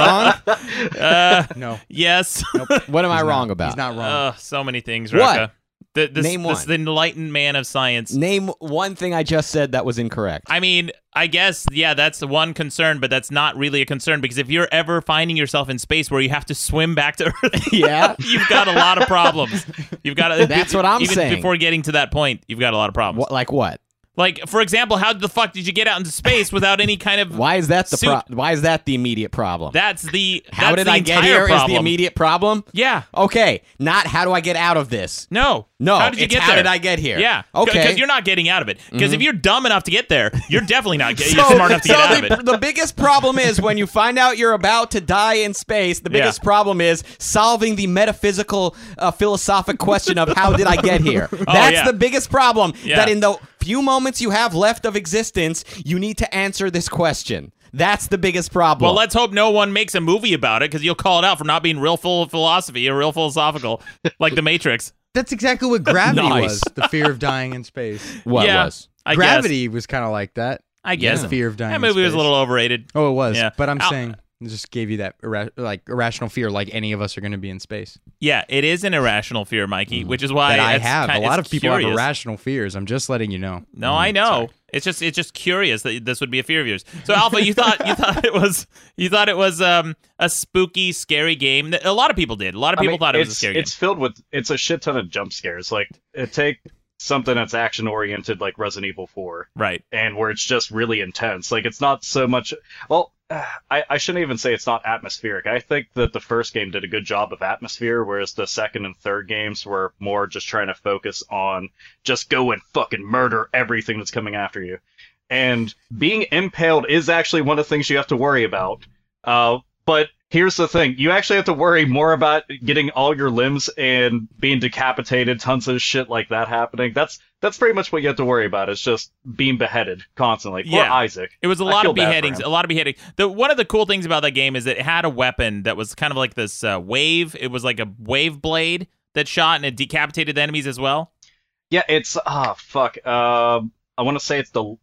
wrong? Uh, No. yes. What am I He's not. wrong about? He's not wrong. Uh, so many things, What? Rucka. The, this, Name this one. the enlightened man of science. Name one thing I just said that was incorrect. I mean, I guess, yeah, that's one concern, but that's not really a concern because if you're ever finding yourself in space where you have to swim back to Earth, [LAUGHS] Yeah. you've got a lot of problems. You've got to, [LAUGHS] That's what I'm even saying. Before getting to that point, you've got a lot of problems. What, like what? Like, for example, how the fuck did you get out into space without any kind of [LAUGHS] Why is that the suit? pro- why is that the immediate problem? That's the how that's did the I get here? Is Problem. the immediate problem? Yeah. Okay, not how do I get out of this? No. No, How did you get how there? did I get here? Yeah. Okay. Mm-hmm. Because you're not getting out of it. Because if you're dumb enough to get there, you're definitely not get, [LAUGHS] So- you're smart enough to get out the, of it. the biggest problem is when you find out you're about to die in space. The Yeah. biggest problem is solving the metaphysical, uh, philosophic question of how did I get here. [LAUGHS] That's Oh, yeah. the biggest problem. Yeah. That in the few moments you have left of existence, you need to answer this question. That's the biggest problem. Well, let's hope no one makes a movie about it because you'll call it out for not being real full of philosophy or real philosophical, [LAUGHS] like The Matrix. That's exactly what gravity [LAUGHS] Nice. was. The fear of dying in space. [LAUGHS] what Yeah. was? I guess. gravity was kind of like that. I guess. The fear of dying. That in movie was a little overrated. Oh, it was. Yeah. But I'm Al- saying it just gave you that ira- like irrational fear, like any of us are going to be in space. Yeah, it is an irrational fear, Mikey, which is why that I it's have. ki- a lot of people curious. have irrational fears. I'm just letting you know. No, I know. sorry. It's just it's just curious that this would be a fear of yours. So Alpha, you thought you thought it was you thought it was um a spooky, scary game. A lot of people did. A lot of I people mean, thought it was a it's- scary It's filled with it's a shit ton of jump scares. Like it take something that's action oriented like Resident Evil 4. Right. and where it's just really intense. Like it's not so much. Well, [SIGHS] I, I shouldn't even say it's not atmospheric. I think that the first game did a good job of atmosphere, whereas the second and third games were more just trying to focus on just go and fucking murder everything that's coming after you. And being impaled is actually one of the things you have to worry about. Uh, but here's the thing: you actually have to worry more about getting all your limbs and being decapitated, tons of shit like that happening. That's that's pretty much what you have to worry about. It's just being beheaded constantly. Poor Yeah. Isaac. It was a lot of beheadings. A lot of beheading. The one of the cool things about that game is that it had a weapon that was kind of like this uh, wave. It was like a wave blade that shot and it decapitated the enemies as well. Yeah, it's ah fuck. Um, I want to say it's the.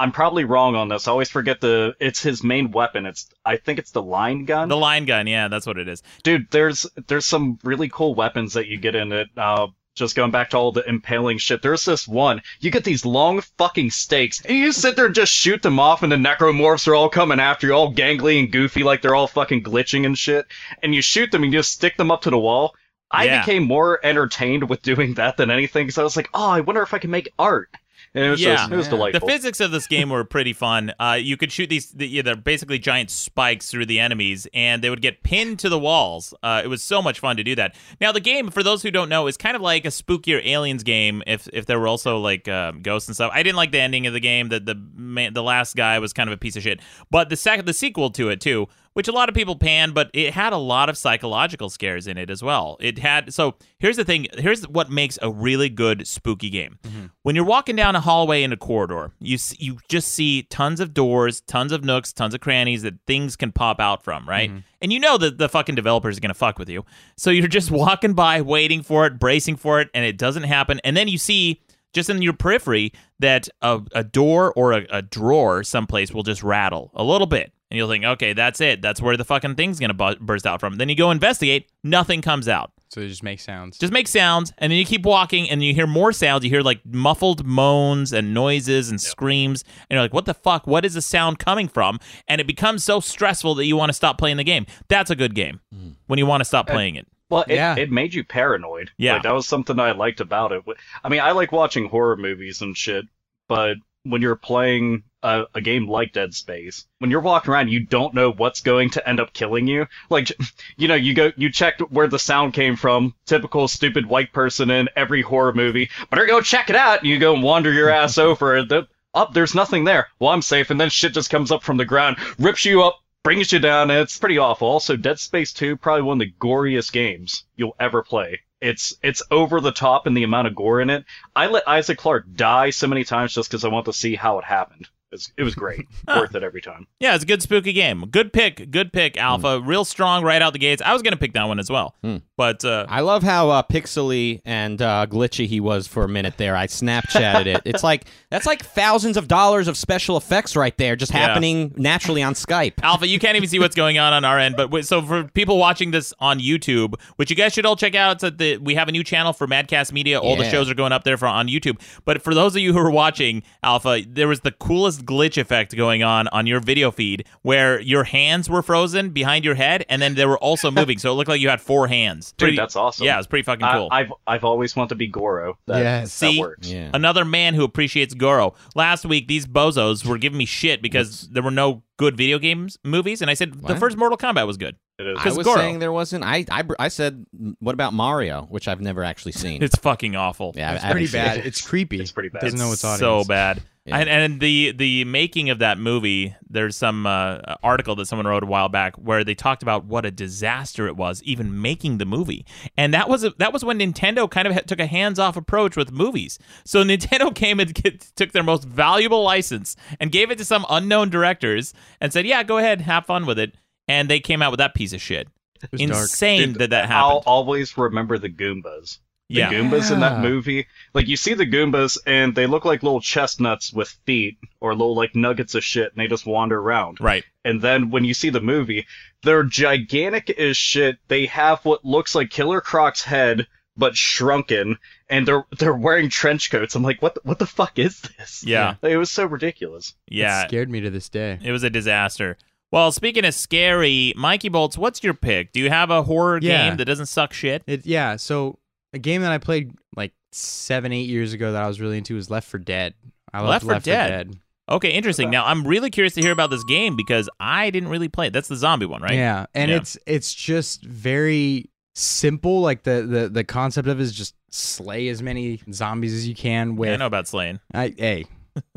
I'm probably wrong on this. I always forget the. It's his main weapon. It's I think it's the line gun. The line gun, yeah, that's what it is. Dude, there's there's some really cool weapons that you get in it. Uh, just going back to all the impaling shit. There's this one. You get these long fucking stakes, and you sit there and just shoot them off, and the necromorphs are all coming after you, all gangly and goofy, like they're all fucking glitching and shit. And you shoot them, and you just stick them up to the wall. I Yeah. became more entertained with doing that than anything, because I was like, oh, I wonder if I can make art. And it was yeah, just, it was delightful. The physics of this game were pretty fun. Uh, you could shoot these, the, yeah, they're basically giant spikes through the enemies, and they would get pinned to the walls. Uh, it was so much fun to do that. Now, the game, for those who don't know, is kind of like a spookier aliens game. If if there were also like um, ghosts and stuff, I didn't like the ending of the game. That the man, the last guy was kind of a piece of shit. But the second, the sequel to it too, which a lot of people pan, but it had a lot of psychological scares in it as well. It had so here's the thing. Here's what makes a really good spooky game. Mm-hmm. When you're walking down a hallway in a corridor, you you just see tons of doors, tons of nooks, tons of crannies that things can pop out from, right? Mm-hmm. And you know that the fucking developers are gonna fuck with you. So you're just [LAUGHS] walking by, waiting for it, bracing for it, and it doesn't happen. And then you see just in your periphery that a, a door or a, a drawer someplace will just rattle a little bit. And you'll think, okay, that's it. That's where the fucking thing's going to bu- burst out from. Then you go investigate, nothing comes out. So they just make sounds. Just make sounds, and then you keep walking, and you hear more sounds. You hear like muffled moans and noises and screams, and you're like, "What the fuck? What is the sound coming from?" And it becomes so stressful that you want to stop playing the game. That's a good game when you want to stop Uh, playing it. Well, it, Yeah. it made you paranoid. Yeah. Like, that was something I liked about it. I mean, I like watching horror movies and shit, but when you're playing a, a game like Dead Space, when you're walking around, you don't know what's going to end up killing you. Like, [LAUGHS] you know, you go, you checked where the sound came from. Typical stupid white person in every horror movie. Better go check it out. And you go and wander your ass [LAUGHS] over. and The, up, there's nothing there. Well, I'm safe. And then shit just comes up from the ground, rips you up, brings you down, and it's pretty awful. Also, Dead Space 2, probably one of the goriest games you'll ever play. It's it's over the top in the amount of gore in it. I let Isaac Clarke die so many times just because I want to see how it happened. It's, it was great, [LAUGHS] worth it every time. Yeah, it's a good spooky game. Good pick, good pick, Alpha. Real strong right out the gates. I was gonna pick that one as well, but uh, I love how uh, pixely and uh, glitchy he was for a minute there. I Snapchatted it. It's like that's like thousands of dollars of special effects right there, just Yeah. happening naturally on Skype. Alpha, you can't even see what's going on on our end. But w- so for people watching this on YouTube, which you guys should all check out, it's at the we have a new channel for Madcast Media. All the shows are going up there for on YouTube. But for those of you who are watching Alpha, there was the coolest glitch effect going on on your video feed where your hands were frozen behind your head, and then they were also [LAUGHS] moving, so it looked like you had four hands. Dude, Pretty- that's awesome. Yeah, it's pretty fucking cool. I've I've always wanted to be Goro. That, that See, works. another man who appreciates Goro. Last week, these bozos were giving me shit because there were no good video games movies, and I said the first Mortal Kombat was good. It is. I was Goro. saying there wasn't. I, I I said what about Mario, which I've never actually seen. [LAUGHS] It's fucking awful. yeah, It's I pretty haven't bad. it. It's creepy. It's pretty bad. Doesn't know its audience. so bad. Yeah. And, and the the making of that movie, there's some uh, article that someone wrote a while back where they talked about what a disaster it was even making the movie, and that was a, that was when Nintendo kind of had, took a hands off approach with movies. So [LAUGHS] Nintendo came and get, took their most valuable license and gave it to some unknown directors and said, "Yeah, go ahead, have fun with it." And they came out with that piece of shit. was. Insane Dude, that that happened. I'll always remember the Goombas. The Yeah. Goombas in that movie. Like you see the Goombas and they look like little chestnuts with feet or little like nuggets of shit and they just wander around. Right. And then when you see the movie, they're gigantic as shit. They have what looks like Killer Croc's head but shrunken and they're they're wearing trench coats. I'm like, what the, what the fuck is this? Yeah. Like, it was so ridiculous. Yeah. It scared me to this day. It was a disaster. Well, speaking of scary, Mikey Bolts, what's your pick? Do you have a horror Yeah. game that doesn't suck shit? It yeah. So a game that I played like seven, eight years ago that I was really into was Left 4 Dead. I Left loved 4 Left Dead. 4 Dead. Okay, interesting. Now, I'm really curious to hear about this game because I didn't really play it. That's the zombie one, right? Yeah, and Yeah. it's it's just very simple. Like the the the concept of it is just slay as many zombies as you can with. Yeah, I know about slaying. I, hey.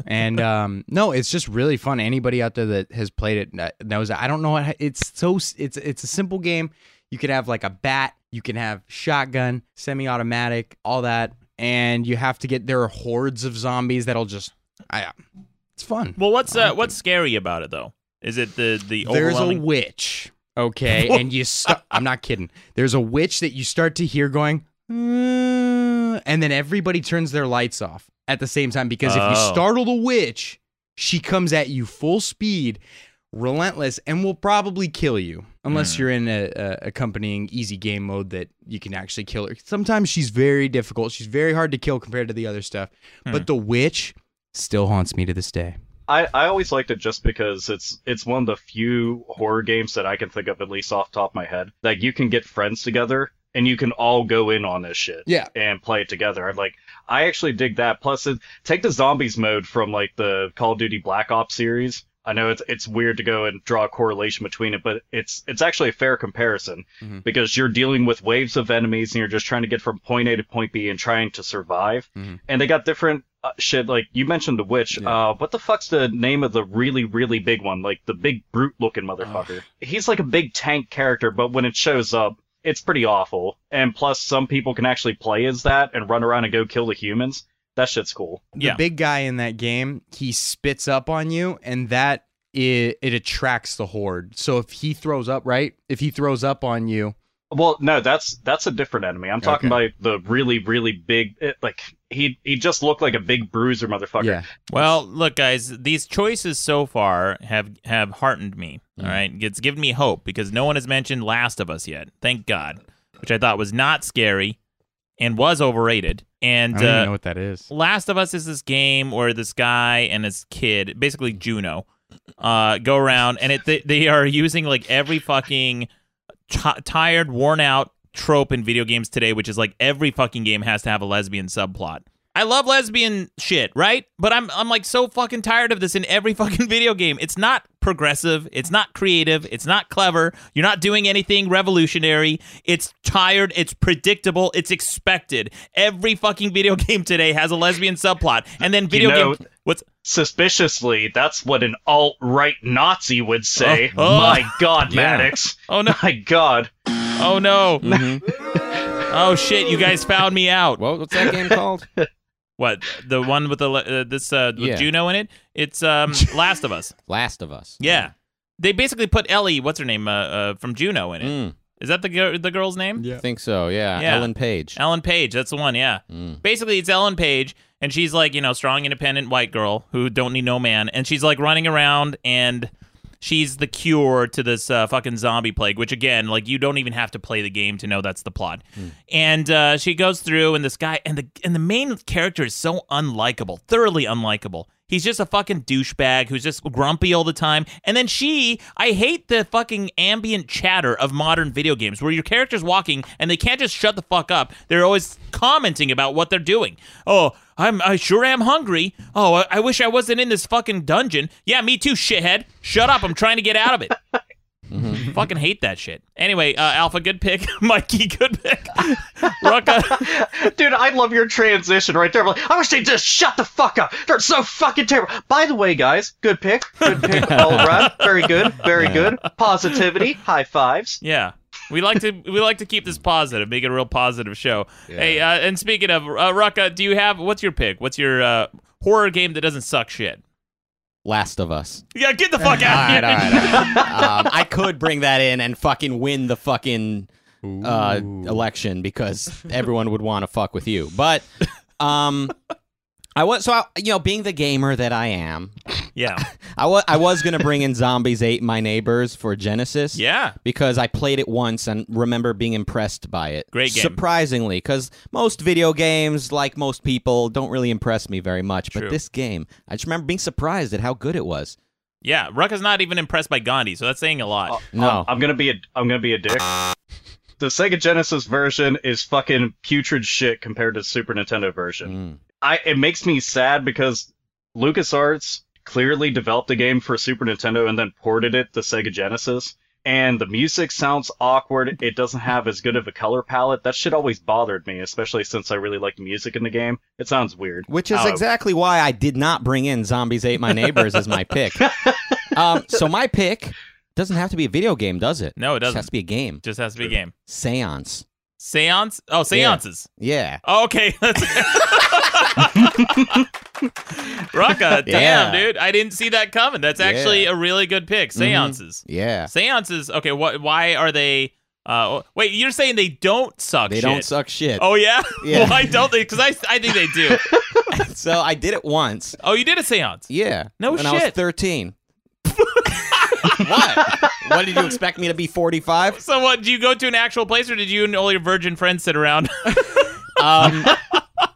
and [LAUGHS] um no it's just really fun anybody out there that has played it knows i don't know it's so it's it's a simple game you could have like a bat you can have shotgun semi-automatic all that and you have to get there are hordes of zombies that'll just I, it's fun Well, what's uh, what's scary about it though? Is it the the there's a witch okay [LAUGHS] and you start i'm not kidding there's a witch that you start to hear going "Uh," and then everybody turns their lights off at the same time because if you Oh. startle the witch she comes at you full speed relentless and will probably kill you unless Hmm. you're in a, a accompanying easy game mode that you can actually kill her sometimes she's very difficult she's very hard to kill compared to the other stuff Hmm. but the witch still haunts me to this day I, I always liked it just because it's it's one of the few horror games that I can think of at least off the top of my head that you can get friends together and you can all go in on this shit Yeah. and play it together. I'm like I actually dig that. Plus, it, take the zombies mode from like the Call of Duty Black Ops series. I know it's it's weird to go and draw a correlation between it, but it's it's actually a fair comparison Mhm. because you're dealing with waves of enemies and you're just trying to get from point A to point B and trying to survive. Mhm. And they got different uh, shit. Like you mentioned the witch. Uh, what the fuck's the name of the really really big one? Like the big brute looking motherfucker. He's like a big tank character, but when it shows up. It's pretty awful. And plus, some people can actually play as that and run around and go kill the humans. That shit's cool. the big guy in that game, he spits up on you, and that it, it attracts the horde. So if he throws up, right? If he throws up on you, Well, no, that's that's a different enemy. I'm talking Okay. about the really, really big. It, like he he just looked like a big bruiser motherfucker. Yeah. Well, look, guys, these choices so far have have heartened me. Mm. All right, it's given me hope because no one has mentioned Last of Us yet. Thank God, which I thought was not scary and was overrated. And I don't uh, even know what that is. Last of Us is this game where this guy and his kid, basically Juno, uh, go around and it they, they are using like every fucking t- tired, worn out trope in video games today, which is like every fucking game has to have a lesbian subplot. I love lesbian shit, right? But I'm I'm like so fucking tired of this in every [LAUGHS] fucking video game. It's not progressive, it's not creative, it's not clever. You're not doing anything revolutionary. It's tired, it's predictable, it's expected. Every fucking video [LAUGHS] game today has a lesbian subplot. And then video you know, game what's suspiciously, that's what an alt right Nazi would say. Oh, oh. My God, Yeah. Maddox. Oh no. My God. Oh no. Mm-hmm. [LAUGHS] oh shit, you guys found me out. What, what's that game called? What? The one with the uh, this uh with Yeah. Juno in it? It's um [LAUGHS] Last of Us. Last of Us. Yeah. They basically put Ellie, what's her name, uh, uh from Juno in it. Is Mm. that the gir- the girl's name? I think so. Yeah. Yeah. Ellen Page. Ellen Page, that's the one, yeah. Mm. Basically, it's Ellen Page, and she's like, you know, strong, independent white girl who don't need no man, and she's like running around, and she's the cure to this uh, fucking zombie plague. Which again, like, you don't even have to play the game to know that's the plot. And uh, she goes through, and this guy, and the and the main character is so unlikable, thoroughly unlikable. He's just a fucking douchebag who's just grumpy all the time. And then she, I hate the fucking ambient chatter of modern video games where your character's walking and they can't just shut the fuck up. They're always commenting about what they're doing. Oh, I'm I sure am hungry. Oh, I, I wish I wasn't in this fucking dungeon. Yeah, me too, shithead. Shut up. I'm trying to get out of it. [LAUGHS] Fucking hate that shit. Anyway, uh, Alpha, good pick. [LAUGHS] Mikey, good pick. [LAUGHS] Rucka. Dude, I love your transition right there. Like, I wish they'd just shut the fuck up. They're so fucking terrible. By the way, guys, good pick. Good pick all around. Very good. Very good. Positivity. High fives. Yeah. We like to we like to keep this positive, make it a real positive show. Hey, uh, and speaking of uh, Rucka, do you have what's your pick? What's your uh, horror game that doesn't suck shit? Last of Us. Yeah, get the fuck out. all right, all right, all right. [LAUGHS] um, I could bring that in and fucking win the fucking uh, election because everyone would want to fuck with you. But um, I was so I, you know, being the gamer that I am, Yeah. [LAUGHS] I was I was gonna bring in Zombies Ate My Neighbors for Genesis. Yeah. because I played it once and remember being impressed by it. Great game. surprisingly, because most video games, like most people, don't really impress me very much. True. But this game, I just remember being surprised at how good it was. Yeah, Rucka's not even impressed by Gandhi, so that's saying a lot. No. Um, I'm gonna be a I'm gonna be a dick. The Sega Genesis version is fucking putrid shit compared to Super Nintendo version. I it makes me sad because LucasArts clearly developed a game for Super Nintendo and then ported it to Sega Genesis. And the music sounds awkward. It doesn't have as good of a color palette. That shit always bothered me, especially since I really like music in the game. It sounds weird. Which is Uh, exactly why I did not bring in Zombies Ate My Neighbors as my [LAUGHS] pick. Um, so my pick doesn't have to be a video game, does it? No, it doesn't. Just has to be a game. Just has to be a game. Seance. Seance? Oh, seances. Yeah. Oh, okay. [LAUGHS] Rucka, [LAUGHS] damn, Yeah. dude. I didn't see that coming. That's actually Yeah. a really good pick. Mhm. Seances. Yeah. Seances. Okay, what why are they uh wait, you're saying they don't suck They shit. don't suck shit. Oh yeah? [LAUGHS] Yeah. Why don't they? Cuz I I think they do. so I did it once. Oh, you did a seance? Yeah. No when I was shit. 13. what? What did you expect me to be 45? So what, did you go to an actual place or did you and all your virgin friends sit around? [LAUGHS] Um,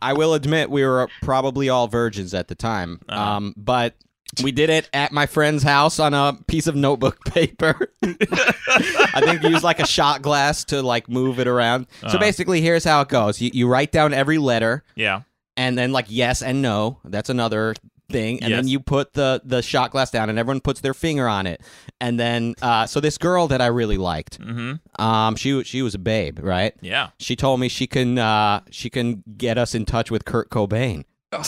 I will admit we were probably all virgins at the time. Uh-huh. Um, but we did it at my friend's house on a piece of notebook [LAUGHS] paper. I think we used like a shot glass to like move it around. So Uh-huh. basically, here's how it goes: you, you write down every letter, yeah. and then like yes and no. That's another thing, and then you put the the shot glass down, and everyone puts their finger on it, and then uh, so this girl that I really liked, Mhm. um, she she was a babe, right? Yeah. She told me she can uh, she can get us in touch with Kurt Cobain. [LAUGHS] God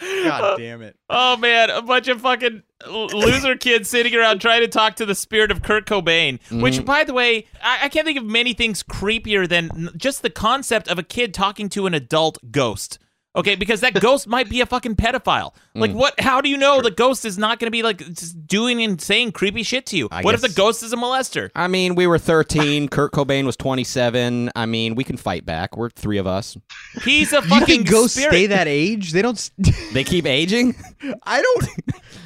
[LAUGHS] damn it. Oh man, a bunch of fucking loser kids sitting around trying to talk to the spirit of Kurt Cobain. Which, Mhm. by the way, I-, I can't think of many things creepier than n- just the concept of a kid talking to an adult ghost. Okay, because that ghost [LAUGHS] might be a fucking pedophile. Like, Mm. what? How do you know the ghost is not going to be like just doing and saying creepy shit to you? I what if guess- the ghost is a molester? I mean, we were 13. [LAUGHS] Kurt Cobain was 27. I mean, we can fight back. We're three of us. He's a [LAUGHS] You fucking think ghosts spirit. stay that age? They don't. St- They keep aging. I don't.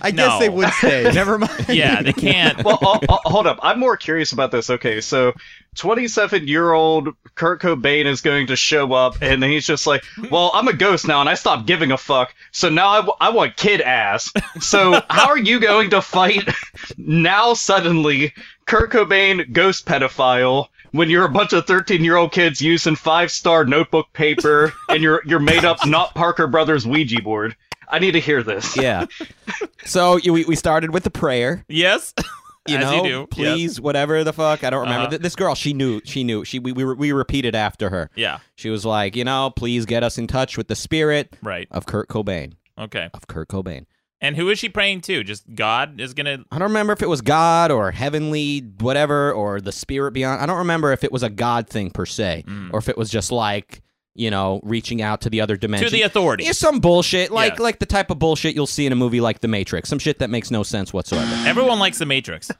I guess they No. would stay. Never mind. Yeah, they can't. well, oh, oh, hold up. I'm more curious about this. Okay, so 27 year old Kurt Cobain is going to show up, and he's just like, "Well, I'm a ghost now, and I stopped giving a fuck. So now I, w- I want kid ass. So [LAUGHS] how are you going to fight now? Suddenly, Kurt Cobain, ghost pedophile." When you're a bunch of 13 year old kids using five star notebook paper [LAUGHS] and you're you're made up not Parker Brothers Ouija board, I need to hear this. Yeah. So you- we, we started with the prayer. Yes. [LAUGHS] You As know, you do, please, whatever the fuck. I don't remember. Uh-huh. This girl, she knew. She knew. She we, we we repeated after her. Yeah. She was like, you know, please get us in touch with the spirit Right. of Kurt Cobain. Okay. Of Kurt Cobain. And who is she praying to? Just God is gonna. I don't remember if it was God or heavenly whatever or the spirit beyond. I don't remember if it was a God thing per se Mm. or if it was just like you know reaching out to the other dimension To the authorities. Yeah, some bullshit like like the type of bullshit you'll see in a movie like The Matrix. Some shit that makes no sense whatsoever. Everyone likes the Matrix.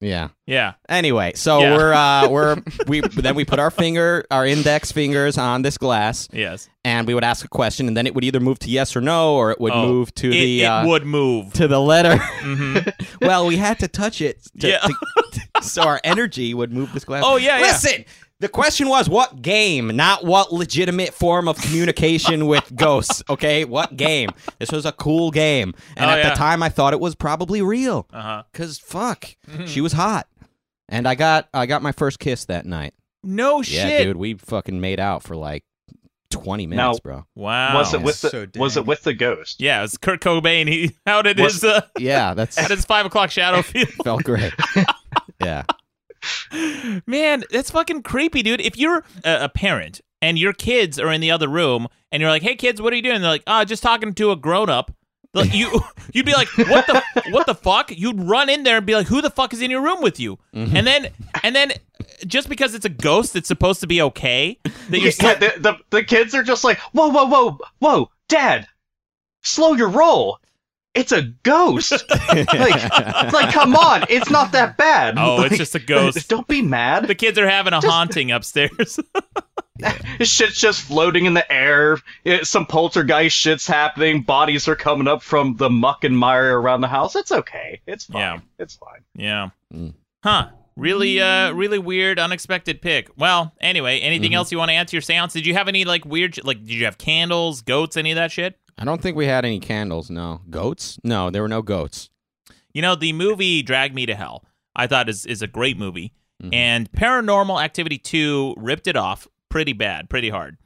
Yeah. Yeah. Anyway, so Yeah. we're uh [LAUGHS] we're we then we put our finger our index fingers on this glass. Yes. And we would ask a question and then it would either move to yes or no or it would Oh, move to it- the it uh, would move. to the letter. Mhm. [LAUGHS] well, we had to touch it to- Yeah. to- so our energy would move this glass. Oh, yeah, yeah. Listen, the question was what game, not what legitimate form of communication with [LAUGHS] ghosts. Okay, what game? This was a cool game, and Oh, at yeah. the time I thought it was probably real. Uh huh. Cause fuck, Mhm. she was hot, and I got I got my first kiss that night. No Yeah, shit. dude, we fucking made out for like 20 Now- minutes, bro. Wow. was it with So the was it with the ghost? Yeah, it was Kurt Cobain. He [LAUGHS] how did Was- his uh, Yeah, that's [LAUGHS] how did his five o'clock shadow feel? felt great. yeah. Man, that's fucking creepy, dude. If you're a, a parent and your kids are in the other room and you're like, "Hey, kids, what are you doing?" They're like, "Ah, just talking to a grown up." Like you, [LAUGHS] you'd be like, "What the, what the fuck?" You'd run in there and be like, "Who the fuck is in your room with you?" Mm-hmm. And then, and then, just because it's a ghost, it's supposed to be okay. That you're Yeah, still, the, the the kids are just like, whoa, whoa, whoa, whoa, Dad, slow your roll. It's a ghost. [LAUGHS] like, like, come on, it's not that bad. oh, Like, it's just a ghost. [LAUGHS] Don't be mad. The kids are having a haunting upstairs. [LAUGHS] Shit's just floating in the air. It- some poltergeist shit's happening. Bodies are coming up from the muck and mire around the house. It's okay. It's fine. Yeah. It's fine. Yeah. Mm. Huh. Really, uh, really weird, unexpected pick. Well, anyway, anything Mhm. else you want to add to your seance? Did you have any like weird, like, did you have candles, goats, any of that shit? I don't think we had any candles. No goats. No, there were no goats. You know, the movie Drag Me to Hell, I thought is is a great movie, Mhm. and Paranormal Activity Two ripped it off pretty bad, pretty hard.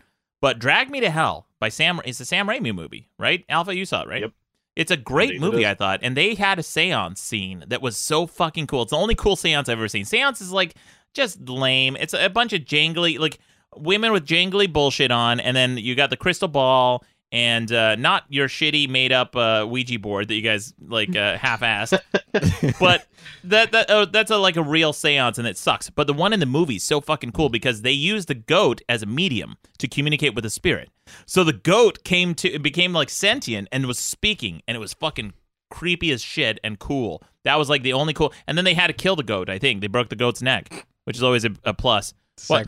But Drag Me to Hell by Sam, it's a Sam Raimi movie, right? Alpha, you saw it, right? Yep. It's a great Indeed movie. I thought, and they had a seance scene that was so fucking cool. It's the only cool seance I've ever seen. Seance is like just lame. It's a bunch of jangly, like women with jangly bullshit on, and then you got the crystal ball and uh, not your shitty made up uh, Ouija board that you guys like uh, half assed, [LAUGHS] but that that oh, that's a, like a real seance and it sucks. But the one in the movie is so fucking cool because they use the goat as a medium to communicate with the spirit. So the goat came to it became like sentient and was speaking, and it was fucking creepy as shit and cool. That was like the only cool. And then they had to kill the goat. I think they broke the goat's neck, which is always a, a plus. What?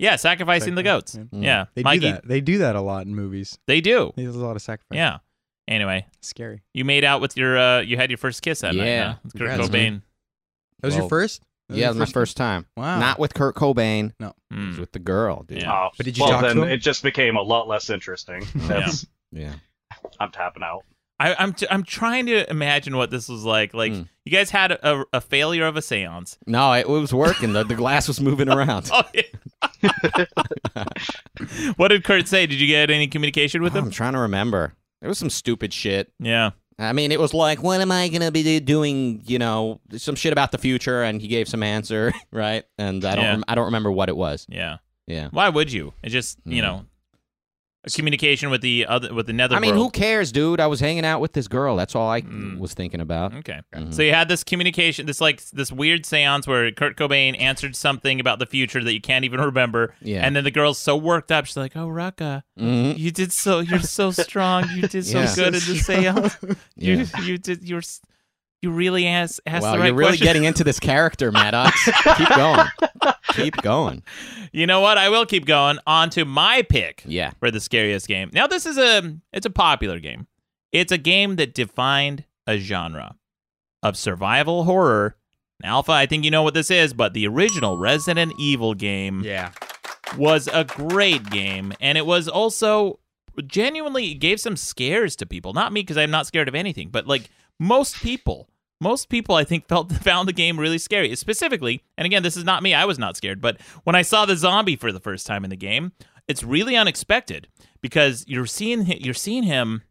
Sacrifice. Yeah, sacrificing the goats. Sacrifice, Yeah, They Mikey, do that. They do that a lot in movies. They do. There's a lot of sacrifice. Yeah. Anyway, Scary. you made out with your. uh You had your first kiss that night. Yeah. huh? With Kurt Congrats, Cobain. man. That was Whoa. your first? That Yeah, was my first time. Wow. Not with Kurt Cobain. No. It Hmm. was with the girl, dude. Yeah. Oh, But did you well, talk to then him? it just became a lot less interesting. [LAUGHS] That's Yeah. I'm tapping out. I, I'm t- I'm trying to imagine what this was like. Like Hmm. you guys had a, a failure of a séance. No, it, it was working. the, the glass was moving [LAUGHS] around. Oh, yeah. [LAUGHS] what did Kurt say? Did you get any communication with him? I'm trying to remember. It was some stupid shit. Yeah. I mean, it was like, when am I gonna be doing? You know, some shit about the future, and he gave some answer, [LAUGHS] right? And I don't, Yeah. rem- I don't remember what it was. Yeah. Yeah. Why would you? It just you Hmm. know, communication with the other with the nether. I mean, who cares, dude? I was hanging out with this girl. That's all I Mm. was thinking about. Okay. Mhm. So you had this communication, this like this weird seance where Kurt Cobain answered something about the future that you can't even remember. Yeah. And then the girl's so worked up, she's like, "Oh, Rucka, Mhm. you did so. You're so strong. You did so Yeah. good in the [LAUGHS] seance. You Yeah. you did. You're you really asked asked Wow, the right you're really question. getting into this character, Maddox. [LAUGHS] Keep going. Keep going. [LAUGHS] You know what? I will keep going. On to my pick. Yeah. For the scariest game. Now this is a it's a popular game. It's a game that defined a genre of survival horror. Alpha, I think you know what this is, but the original Resident Evil game Yeah. was a great game, and it was also genuinely gave some scares to people. Not me because I'm not scared of anything, but like most people, most people I think [LAUGHS] felt found the game really scary. Specifically, and again, this is not me. I was not scared, but when I saw the zombie for the first time in the game, it's really unexpected because you're seeing you're seeing him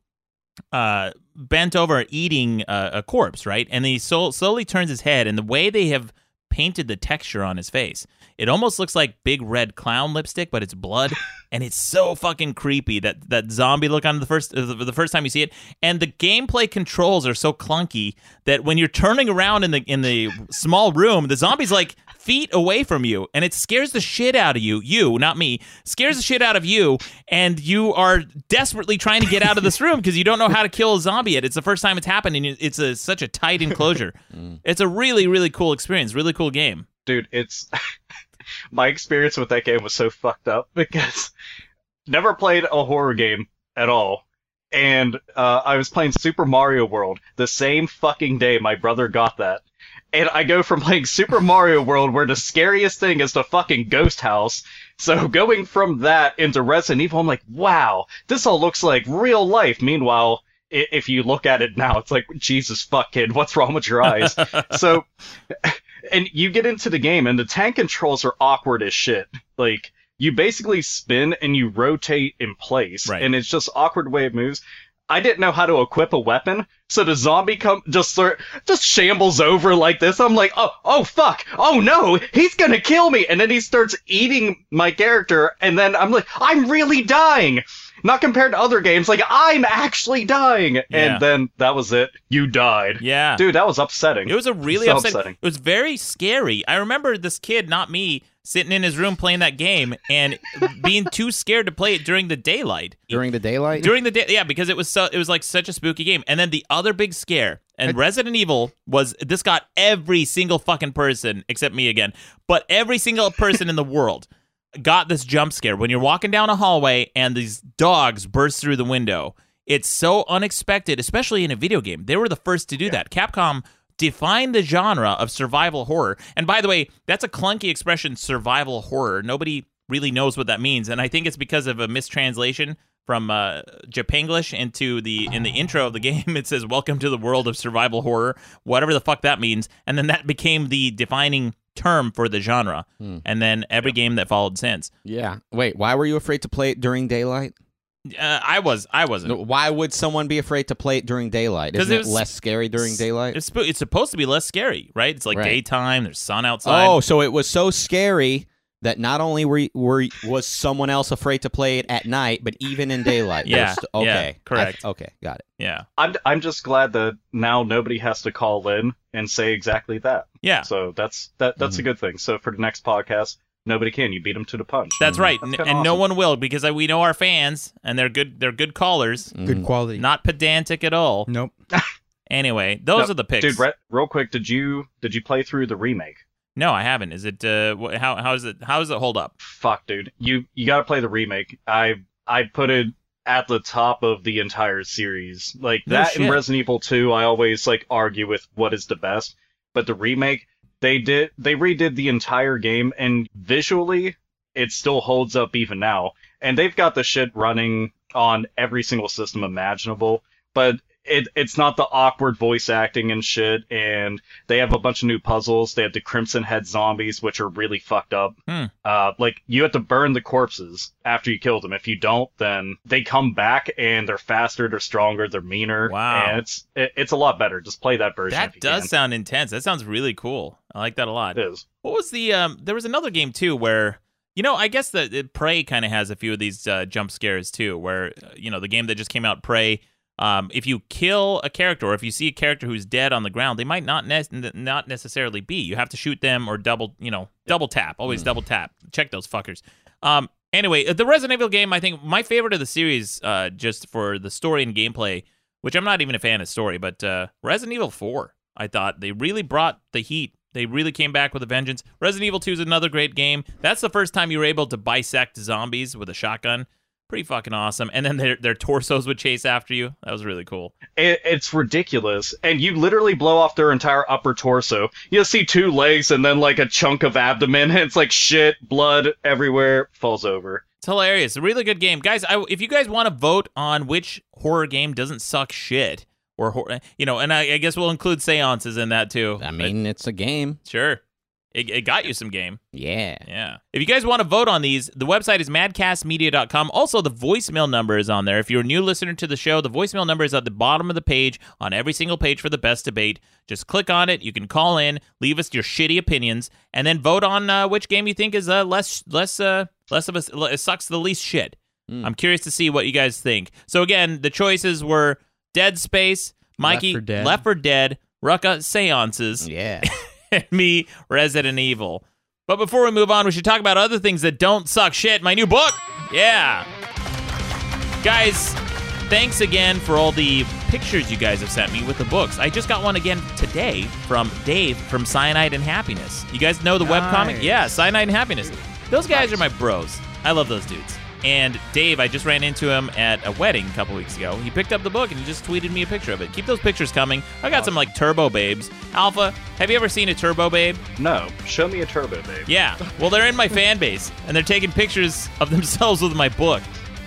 uh, bent over eating uh, a corpse, right? And he so- slowly turns his head, and the way they have painted the texture on his face, it almost looks like big red clown lipstick, but it's blood, [LAUGHS] and it's so fucking creepy that that zombie look on the first uh, the, the first time you see it, and the gameplay controls are so clunky that when you're turning around in the in the small room, the zombie's like feet away from you and it scares the shit out of you you not me scares the shit out of you and you are desperately trying to get out of this room because you don't know how to kill a zombie yet. It's the first time it's happened and it's a, such a tight enclosure. [LAUGHS] It's a really really cool experience really cool game. Dude it's [LAUGHS] my experience with that game was so fucked up [LAUGHS] because never played a horror game at all and uh, i was playing super mario world the same fucking day my brother got that and i go from playing super mario world where the scariest thing is the fucking ghost house. So going from that into resident evil i'm like wow this all looks like real life. Meanwhile if you look at it now it's like jesus fuck kid what's wrong with your eyes? [LAUGHS] So [LAUGHS] and you get into the game and the tank controls are awkward as shit. Like you basically spin and you rotate in place, Right. and it's just awkward way it moves. I didn't know how to equip a weapon, so the zombie come just sort just shambles over like this. I'm like, oh, oh fuck, oh no, he's gonna kill me, and then he starts eating my character, and then I'm like, I'm really dying. Not compared to other games, like I'm actually dying, Yeah. and then that was it. You died. Yeah. dude, that was upsetting. It was a really So upsetting. upsetting. It was very scary. I remember this kid, not me, sitting in his room playing that game and being too scared to play it during the daylight. During the daylight? During the day, yeah, because it was so it was like such a spooky game. And then the other big scare, and Resident Evil was this got every single fucking person except me again, but every single person in the world got this jump scare when you're walking down a hallway and these dogs burst through the window. It's so unexpected, especially in a video game. They were the first to do that. Capcom defined the genre of survival horror. And by the way, that's a clunky expression, survival horror. Nobody really knows what that means, and I think it's because of a mistranslation from uh, Japanglish into the in the intro of the [LAUGHS] game. It says "Welcome to the world of survival horror," whatever the fuck that means, and then that became the defining term for the genre. Hmm. And then every game that followed since. Yeah. Wait, why were you afraid to play it during daylight? Uh, I was. I wasn't. No, Why would someone be afraid to play it during daylight? Isn't it it, less scary during daylight? It's, it's supposed to be less scary, right? It's like Right. daytime. There's sun outside. Oh, so it was so scary that not only were, were was someone else afraid to play it at night, but even in daylight. [LAUGHS] Yeah, There's- yeah, okay. correct. I- okay, got it. Yeah. I'm I'm just glad that now nobody has to call in and say exactly that. Yeah. So that's that that's a good thing. So for the next podcast, nobody can. You beat them to the punch. That's right, That's N- kinda and no one will because we know our fans, and they're good. They're good callers. Good quality. Not pedantic at all. Nope. [LAUGHS] Anyway, those No, are the picks. Dude, re- real quick, did you did you play through the remake? no, I haven't. Is it? Uh, how how is it? How does it hold up? Fuck, dude. You you got to play the remake. I I put it at the top of the entire series. Like No that and shit. Resident Evil 2, I always like argue with what is the best, but the remake they did they redid the entire game and visually it still holds up even now. And they've got the shit running on every single system imaginable, but it it's not the awkward voice acting and shit and they have a bunch of new puzzles. They have the Crimson Head zombies which are really fucked up. Hmm. Uh, like you have to burn the corpses after you kill them. If you don't, then they come back and they're faster, they're stronger, they're meaner. Wow. and it's it, it's a lot better. Just play that version. That does can. sound intense. That sounds really cool. I like that a lot. It is. What was the? Um, there was another game too where. You know, I guess the, the Prey kind of has a few of these uh, jump scares too, where uh, you know the game that just came out, Prey. Um, if you kill a character, or if you see a character who's dead on the ground, they might not ne- not necessarily be. You have to shoot them or double, you know, double tap. Always double tap. Check those fuckers. Um, anyway, the Resident Evil game, I think my favorite of the series, uh, just for the story and gameplay, which I'm not even a fan of story, but uh, Resident Evil 4, I thought they really brought the heat. They really came back with a vengeance. Resident Evil 2 is another great game. That's the first time you were able to bisect zombies with a shotgun. Pretty fucking awesome. And then their their torsos would chase after you. That was really cool. It, it's ridiculous, and you literally blow off their entire upper torso. You see two legs and then like a chunk of abdomen. And [LAUGHS] it's like shit, blood everywhere, falls over. It's hilarious. A really good game, guys. I, if you guys want to vote on which horror game doesn't suck shit, or you know, and I, I guess we'll include seances in that too. I mean, it's a game. Sure, it, it got you some game. Yeah. Yeah. If you guys want to vote on these, the website is madcastmedia.com. Also, the voicemail number is on there. If you're a new listener to the show, the voicemail number is at the bottom of the page on every single page for the best debate. Just click on it. You can call in, leave us your shitty opinions, and then vote on uh, which game you think is uh, less less uh, less of a it sucks the least shit. I'm curious to see what you guys think. So again, the choices were Dead Space, Mikey, 4 Dead. Left 4 Dead, Rucka, Seances, Yeah. [LAUGHS] and [LAUGHS] me, Resident Evil. But before we move on, we should talk about other things that don't suck shit. My new book. Yeah. Guys, thanks again for all the pictures you guys have sent me with the books. I just got one again today from Dave from Cyanide and Happiness. You guys know the webcomic? Nice. Yeah, Cyanide and Happiness. Those guys are my bros. I love those dudes. And Dave, I just ran into him at a wedding a couple weeks ago. He picked up the book and he just tweeted me a picture of it. Keep those pictures coming. I got some like turbo babes. Alpha, have you ever seen a turbo babe? No, show me a turbo, babe. Yeah. Well, they're in my fan base, and they're taking pictures of [LAUGHS] themselves with my book.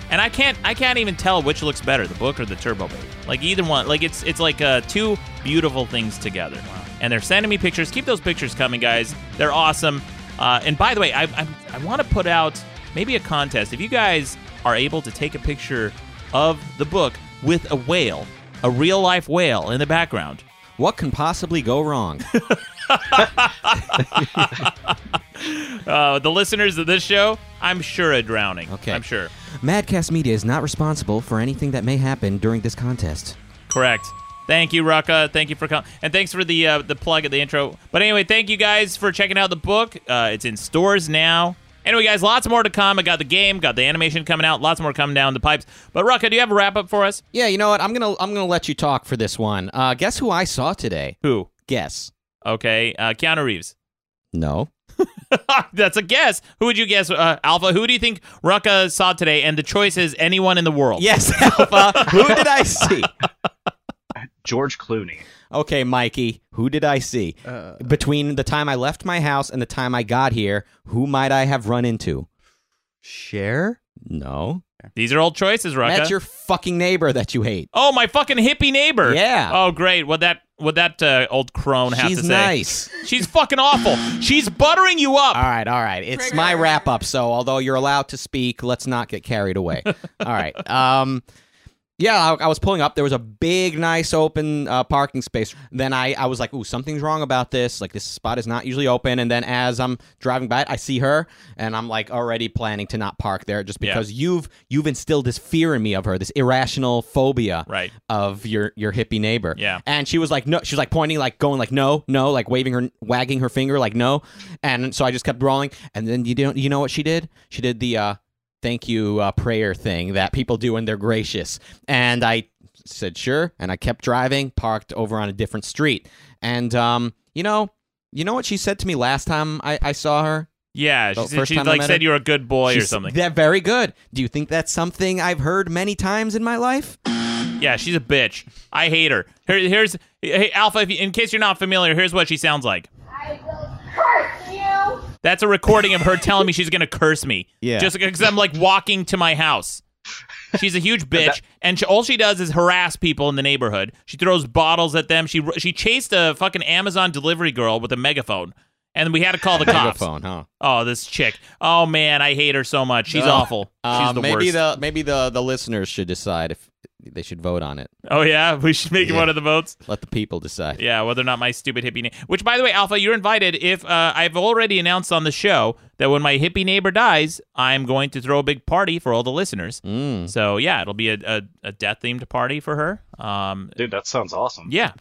And I can't, I can't even tell which looks better, the book or the Turbo Babe. Like either one, like it's, it's like uh, two beautiful things together. And they're sending me pictures. Keep those pictures coming, guys. They're awesome. Uh, and by the way, I, I, I want to put out maybe a contest. If you guys are able to take a picture of the book with a whale, a real life whale in the background, What can possibly go wrong? [LAUGHS] uh, the listeners of this show, I'm sure are drowning. Okay. I'm sure. Madcast Media is not responsible for anything that may happen during this contest. Correct. Thank you, Rucka. Thank you for coming, and thanks for the uh, the plug at the intro. But anyway, thank you guys for checking out the book. Uh, it's in stores now. Anyway, guys, lots more to come. I got the game, got the animation coming out, lots more coming down the pipes. But Rucka, do you have a wrap up for us? Yeah, you know what? I'm gonna I'm gonna let you talk for this one. Uh, guess who I saw today? Who? Guess. Okay, uh, Keanu Reeves. No. [LAUGHS] That's a guess. Who would you guess, uh, Alpha? Who do you think Rucka saw today? And the choice is anyone in the world. Yes, [LAUGHS] Alpha. who did I see? [LAUGHS] George Clooney. Okay, Mikey. Who did I see Uh, between the time I left my house and the time I got here? Who might I have run into? Cher? No. These are old choices, Rucka. That's your fucking neighbor that you hate. Oh, my fucking hippie neighbor. Yeah. Oh, great. What that what that uh, old crone have She's to say? nice. She's fucking awful. She's buttering you up. All right, all right. It's my wrap up. So, although you're allowed to speak, let's not get carried away. [LAUGHS] all right. Um, yeah, I, I was pulling up. There was a big, nice open uh, parking space. Then I, I was like, "Ooh, something's wrong about this. Like this spot is not usually open." And then as I'm driving by it, I see her, and I'm like already planning to not park there just Yeah. because you've you've instilled this fear in me of her, this irrational phobia Right. of your your hippie neighbor. Yeah. And she was like, no, she was like pointing, like going, like no, no, like waving her, wagging her finger, like no. And so I just kept rolling. And then you don't, you know what she did? She did the uh, thank you uh, prayer thing that people do when they're gracious. And I said sure, and I kept driving, parked over on a different street. And um, you know, you know what she said to me last time I, I saw her. Yeah, The she, first she like said you're a good boy or something. That very good. Do you think that's something I've heard many times in my life? Yeah, she's a bitch. I hate her. Here, here's hey Alpha. If you, in case you're not familiar, here's what she sounds like. That's a recording of her telling me she's gonna curse me. Yeah. Just because I'm like walking to my house. She's a huge bitch, and she, all she does is harass people in the neighborhood. She throws bottles at them. She she chased a fucking Amazon delivery girl with a megaphone, and we had to call the cops. Megaphone, huh? Oh, this chick. Oh man, I hate her so much. She's Uh, awful. She's uh, the maybe worst. the maybe the the listeners should decide if they should vote on it. oh yeah, [LAUGHS] we should make it Yeah. one of the votes. Let the people decide. Yeah, whether or not my stupid hippie neighbor. Which, by the way, Alpha, you're invited. If uh, I've already announced on the show that when my hippie neighbor dies, I'm going to throw a big party for all the listeners. Mm. So yeah, it'll be a, a, a death themed party for her. Um, Dude, that sounds awesome. yeah,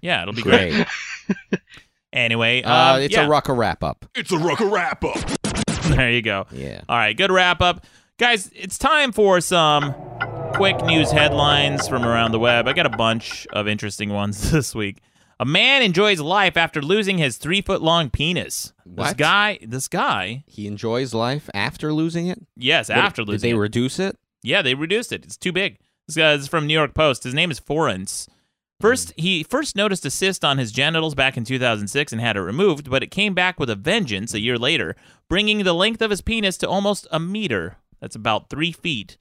yeah, it'll be great. Great. [LAUGHS] anyway, Uh, um, it's yeah. a Rucka wrap up. It's a Rucka wrap up. [LAUGHS] There you go. Yeah. All right, good wrap up. Guys, it's time for some quick news headlines from around the web. I got a bunch of interesting ones [LAUGHS] this week. A man enjoys life after losing his three foot long penis. This What? guy, this guy, He enjoys life after losing it. yes, What- after did losing they it. reduce it? Yeah, they reduced it. It's too big. This guy is from New York Post. His name is Forens. First, he first noticed a cyst on his genitals back in 2006 and had it removed, but it came back with a vengeance a year later, bringing the length of his penis to almost a meter. That's about three feet.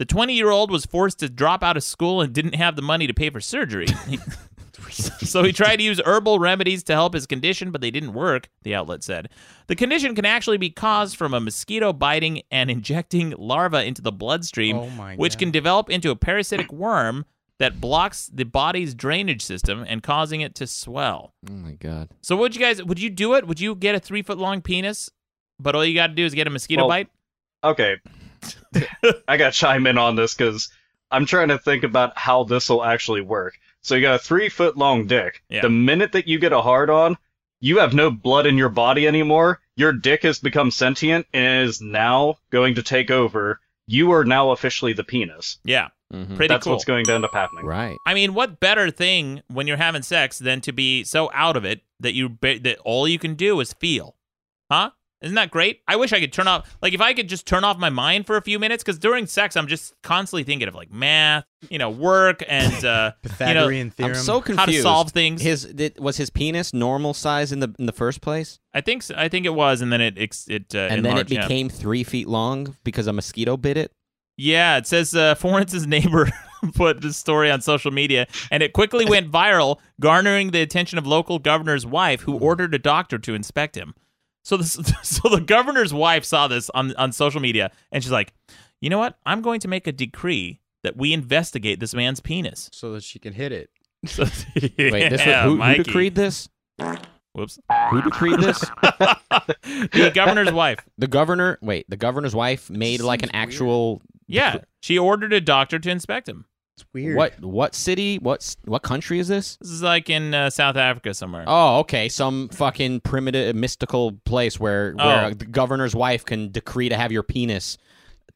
The 20 year old was forced to drop out of school and didn't have the money to pay for surgery. He- [LAUGHS] so he tried to use herbal remedies to help his condition, but they didn't work, the outlet said. The condition can actually be caused from a mosquito biting and [LAUGHS] injecting larvae into the bloodstream, Oh my which can develop into a parasitic worm that blocks the body's drainage system and causing it to swell. Oh my god. So would you guys would you do it? Would you get a three foot long penis, but all you got to do is get a mosquito Well, bite? Okay. [LAUGHS] I got to chime in on this because I'm trying to think about how this will actually work. So you got a three foot long dick. Yeah. The minute that you get a hard on, you have no blood in your body anymore. Your dick has become sentient and is now going to take over. You are now officially the penis. Yeah, Mhm. pretty That's cool. what's going to end up happening. Right. I mean, what better thing when you're having sex than to be so out of it that you ba- that all you can do is feel, huh? Isn't that great? I wish I could turn off, like, if I could just turn off my mind for a few minutes, because during sex I'm just constantly thinking of like math, you know, work, and uh, [LAUGHS] you know, Pythagorean theorem. I'm so confused. how to solve things. His did, was his penis normal size in the in the first place, I think so, I think it was, and then it ex- it uh, and then it enlarged, yeah. became three feet long because a mosquito bit it. Yeah, it says uh, Florence's [LAUGHS] neighbor put this story on social media, and it quickly went viral, garnering the attention of local governor's wife, who ordered a doctor to inspect him. So this, [LAUGHS] so the governor's wife saw this on on social media, and she's like, "You know what? I'm going to make a decree that we investigate this man's penis." So that she can hit it. [LAUGHS] So, Wait, this was, who, who decreed this? Whoops. Who decreed this? [LAUGHS] the governor's wife. The governor. Wait, the governor's wife made like an actual. Yeah, she ordered a doctor to inspect him. It's weird. What what city? What what country is this? This is like in uh, South Africa somewhere. Oh, okay. Some fucking primitive mystical place where Oh. where the governor's wife can decree to have your penis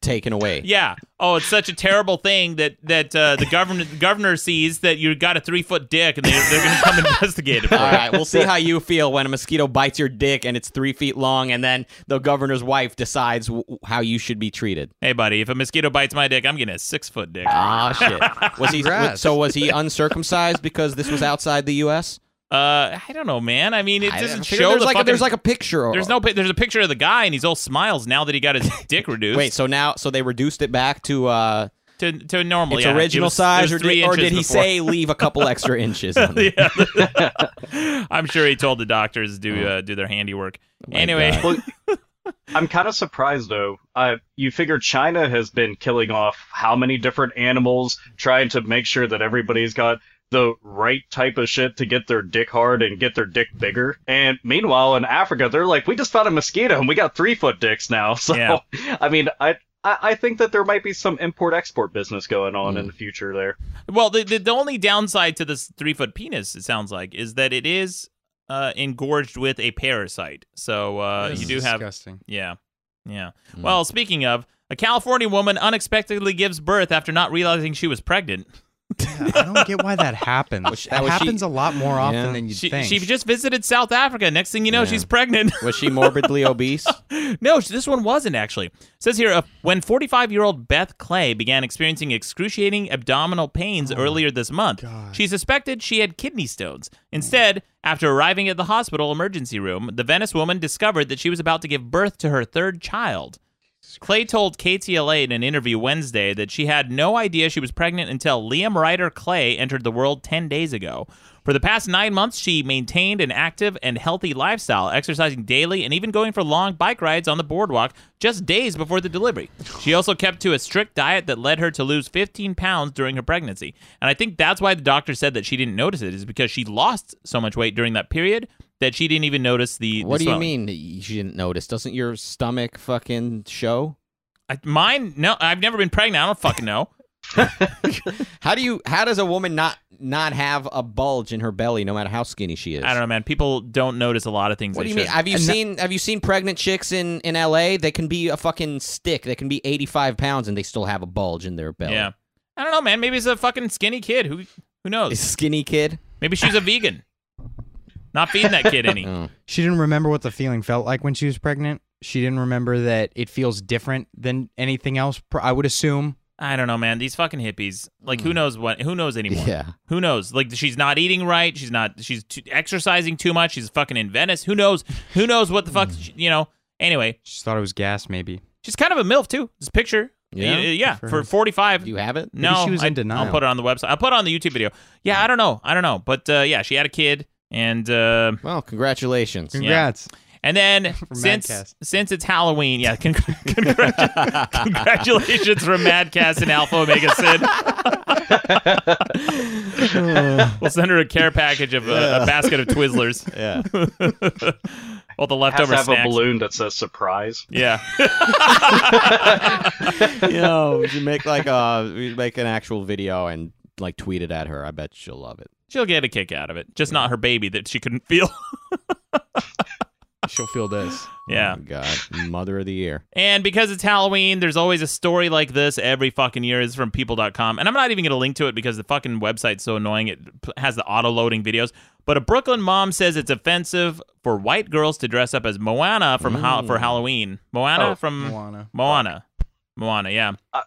taken away. Yeah. Oh, it's such a terrible thing that that uh, the governor governor sees that you got a three foot dick and they, they're going to come investigate it. For All you. right, we'll see how you feel when a mosquito bites your dick and it's three feet long, and then the governor's wife decides w- how you should be treated. Hey, buddy, if a mosquito bites my dick, I'm getting a six foot dick. Ah, shit. Was he [LAUGHS] Congrats. so? Was he uncircumcised because this was outside the U.S.? Uh, I don't know, man. I mean, it I doesn't figure show there's the like a, there's like a picture. There's no. There's a picture of the guy, and he's all smiles now that he got his [LAUGHS] dick reduced. Wait, so now so they reduced it back to uh to to normal. its yeah. It original was- size, was or did, or did he before. say leave a couple extra [LAUGHS] inches? On it? [LAUGHS] I'm sure he told the doctors do uh, do their handiwork. anyway, Well, I'm kind of surprised though. Uh, you figure China has been killing off how many different animals, trying to make sure that everybody's got the right type of shit to get their dick hard and get their dick bigger. And meanwhile, in Africa, they're like, we just found a mosquito and we got three foot dicks now. [LAUGHS] So, Yeah. I mean, I. I I think that there might be some import-export business going on in the future there. well, the, the the only downside to this three foot penis, it sounds like, is that it is uh, engorged with a parasite. So uh, you is do have disgusting. Yeah. Yeah. Hmm. Well, speaking of, a California woman unexpectedly gives birth after not realizing she was pregnant. I don't get why that happens. [LAUGHS] that That was she- happens a lot more often Yeah. than you She, think. she just visited South Africa. Next thing you know, Yeah. she's pregnant. Was she morbidly [LAUGHS] obese? no, this one wasn't actually. It says here uh, when 45 year old Beth Clay began experiencing excruciating abdominal pains Oh earlier this month, she suspected she had kidney stones. Instead, after arriving at the hospital emergency room, the Venice woman discovered that she was about to give birth to her third child. Clay told KTLA in an interview Wednesday that she had no idea she was pregnant until Liam Ryder Clay entered the world 10 days ago. For the past nine months, she maintained an active and healthy lifestyle, exercising daily and even going for long bike rides on the boardwalk just days before the delivery. She also kept to a strict diet that led her to lose 15 pounds during her pregnancy. And I think that's why the doctor said that she didn't notice it, is because she lost so much weight during that period that she didn't even notice the. the What do you mean she didn't notice? Doesn't your stomach fucking show? I, mine? No, I've never been pregnant. I don't fucking know. [LAUGHS] How do you? How does a woman not not have a bulge in her belly, no matter how skinny she is? I don't know, man. People don't notice a lot of things. What do you mean? Have you seen Have you seen pregnant chicks in in L.A.? They can be a fucking stick. They can be eighty five pounds and they still have a bulge in their belly. Yeah. I don't know, man. Maybe it's a fucking skinny kid. Who who knows? A [LAUGHS] skinny kid. Maybe she's a vegan. Not feeding that kid any. [LAUGHS] Oh. She didn't remember what the feeling felt like when she was pregnant. She didn't remember that it feels different than anything else. I would assume. I don't know, man. These fucking hippies. Like, who knows what? Who knows anymore? Yeah. Who knows? Like, she's not eating right. She's not. She's too, exercising too much. She's fucking in Venice. Who knows? Who knows what the fuck? Hmm. she- You know. Anyway, She thought it was gas, maybe. she's kind of a milf too. This picture. Yeah? Y- yeah. For For her. forty five. Do you have it? No, she was I, in denial. I'll put it on the website. I'll put it on the YouTube video. Yeah, I don't know. I don't know. But uh, yeah, she had a kid, and uh, Well, congratulations. Congrats. and then [LAUGHS] since Madcast. since it's Halloween, yeah, con- [LAUGHS] congratu- [LAUGHS] congratulations from Madcast and Alpha Omega Sin. we'll send her a care package of uh, a basket of Twizzlers. Yeah. All the Has leftover to have snacks. a balloon that says surprise. Yeah. you know, we should make like a we should make an actual video and like tweet it at her. I bet she'll love it. She'll get a kick out of it. Just not her baby that she couldn't feel. [LAUGHS] She'll feel this. Oh yeah. Oh, God, Mother of the Year. And because it's Halloween, there's always a story like this every fucking year. It's from people.com. And I'm not even going to link to it because the fucking website's so annoying. It has the auto loading videos. But a Brooklyn mom says it's offensive for white girls to dress up as Moana from ha- for Halloween. Moana Oh, from Moana. Moana. Moana, yeah. Uh,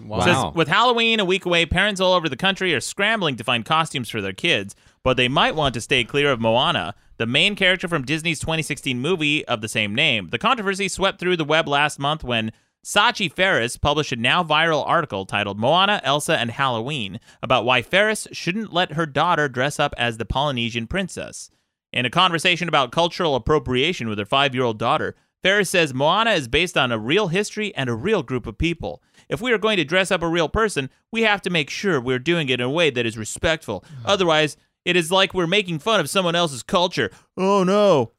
Wow. Says, with Halloween a week away, parents all over the country are scrambling to find costumes for their kids, but they might want to stay clear of Moana, the main character from Disney's 2016 movie of the same name. The controversy swept through the web last month when Sachi Feris published a now viral article titled Moana, Elsa, and Halloween about why Feris shouldn't let her daughter dress up as the Polynesian princess. In a conversation about cultural appropriation with her five year old daughter, Feris says Moana is based on a real history and a real group of people. If we are going to dress up a real person, we have to make sure we're doing it in a way that is respectful. Mm. Otherwise, it is like we're making fun of someone else's culture. Oh no.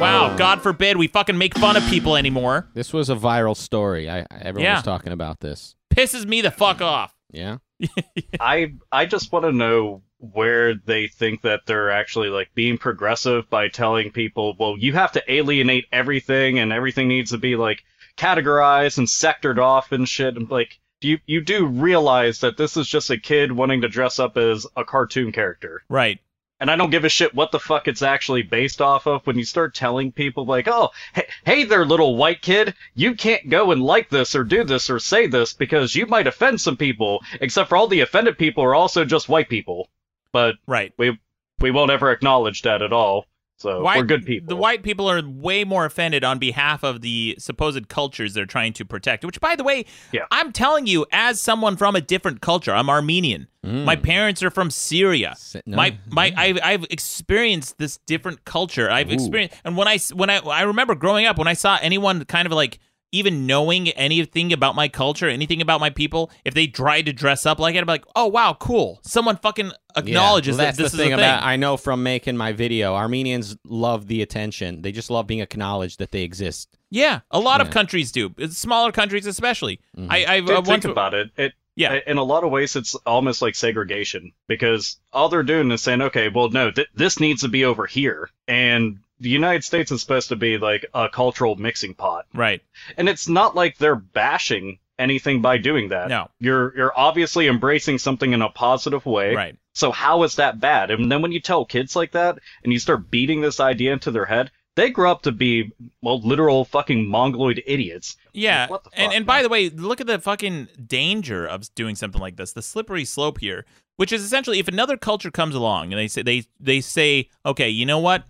Wow, oh. God forbid we fucking make fun of people anymore. This was a viral story. I, everyone Yeah. was talking about this. Pisses me the fuck off. Yeah. [LAUGHS] I I just want to know where they think that they're actually like being progressive by telling people, well, you have to alienate everything and everything needs to be like categorized and sectored off and shit. And like, you you do realize that this is just a kid wanting to dress up as a cartoon character. Right. And I don't give a shit what the fuck it's actually based off of when you start telling people like, oh, hey, hey there, little white kid, you can't go and like this or do this or say this because you might offend some people, except for all the offended people are also just white people. But right. we we won't ever acknowledge that at all. So White- we're good people. The white people are way more offended on behalf of the supposed cultures they're trying to protect. Which, by the way, Yeah. I'm telling you, as someone from a different culture, I'm Armenian. Mm. My parents are from Syria. no. My my I've, I've experienced this different culture. I've Ooh. experienced, and when I s- when I I remember growing up when I saw anyone kind of like even knowing anything about my culture, anything about my people, if they tried to dress up like it, I'd be like, oh wow, cool. Someone fucking acknowledges yeah, that that's this the is thing a thing. about I know from making my video. Armenians love the attention. They just love being acknowledged that they exist. Yeah, a lot of countries do. Smaller countries, especially. Mhm. I, I, I think went to, about it. It Yeah. In a lot of ways, it's almost like segregation because all they're doing is saying, okay, well, no, th- this needs to be over here, and the United States is supposed to be like a cultural mixing pot, right? And it's not like they're bashing anything by doing that. No. you're you're obviously embracing something in a positive way, Right. So how is that bad? And then when you tell kids like that, and you start beating this idea into their head. They grow up to be, well, literal fucking mongoloid idiots. Yeah, What the and and by the way, look at the fucking danger of doing something like this. The slippery slope here, which is essentially if another culture comes along and they say they they say, okay, you know what,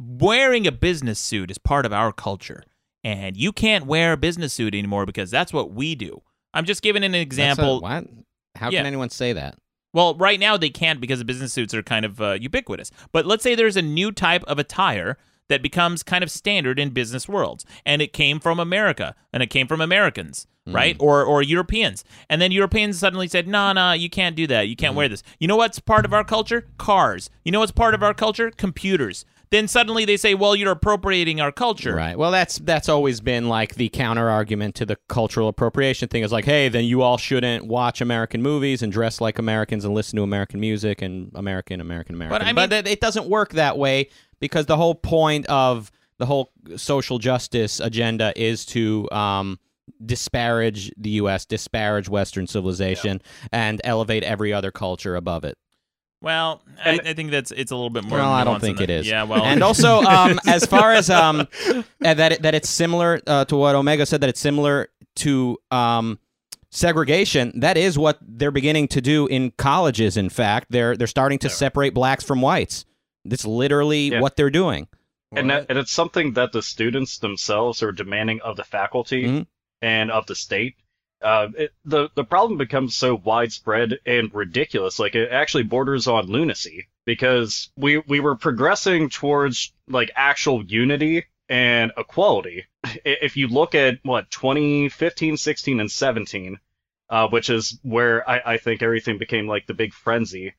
wearing a business suit is part of our culture, and you can't wear a business suit anymore because that's what we do. I'm just giving an That's a- example. what? How Yeah. can anyone say that? Well, right now they can't because the business suits are kind of uh, ubiquitous. But let's say there's a new type of attire that becomes kind of standard in business worlds, and it came from America, and it came from Americans, right, or or Europeans, and then Europeans suddenly said, "No, no, you can't do that. You can't wear this." You know what's part of our culture? Cars. You know what's part of our culture? Computers. Then suddenly they say, "Well, you're appropriating our culture." Right. Well, that's that's always been like the counter argument to the cultural appropriation thing. Is like, hey, then you all shouldn't watch American movies and dress like Americans and listen to American music and American, American, American. But, I mean- it, it doesn't work that way because the whole point of the whole social justice agenda is to um, disparage the U.S., disparage Western civilization, and elevate every other culture above it. Well, I, I think that's it's a little bit more. Well, I don't think than it that. is. Yeah. Well, and also, [LAUGHS] um, as far as um, uh, that it, that it's similar uh, to what Omega said, that it's similar to um, segregation. That is what they're beginning to do in colleges. In fact, they're they're starting to separate blacks from whites. That's literally Yeah. what they're doing. and, that, and it's something that the students themselves are demanding of the faculty Mhm. and of the state. Uh, the the problem becomes so widespread and ridiculous, like it actually borders on lunacy because we we were progressing towards like actual unity and equality. If you look at what 2015, 16, and 17, uh, which is where I, I think everything became like the big frenzy,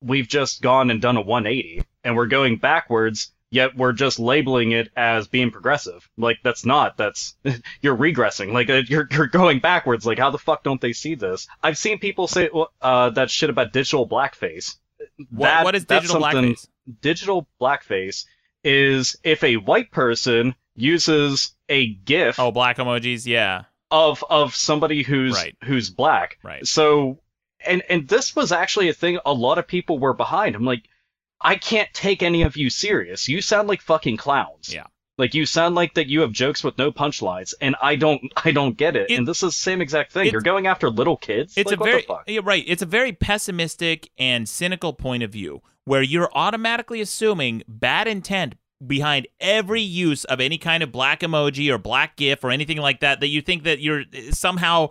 we've just gone and done a 180 and we're going backwards yet we're just labeling it as being progressive like that's not that's [LAUGHS] you're regressing like uh, you're you're going backwards like how the fuck don't they see this i've seen people say uh that shit about digital blackface What- That- what is digital blackface? digital blackface is if a white person uses a gif oh black emojis yeah of of somebody who's Right. who's black. Right. So and and this was actually a thing a lot of people were behind. I'm like, I can't take any of you serious. You sound like fucking clowns. Yeah. Like you sound like that you have jokes with no punchlines, and I don't I don't get it. and this is the same exact thing. You're going after little kids. It's like, a very yeah, right. It's a very pessimistic and cynical point of view where you're automatically assuming bad intent behind every use of any kind of black emoji or black gif or anything like that that you think that you're somehow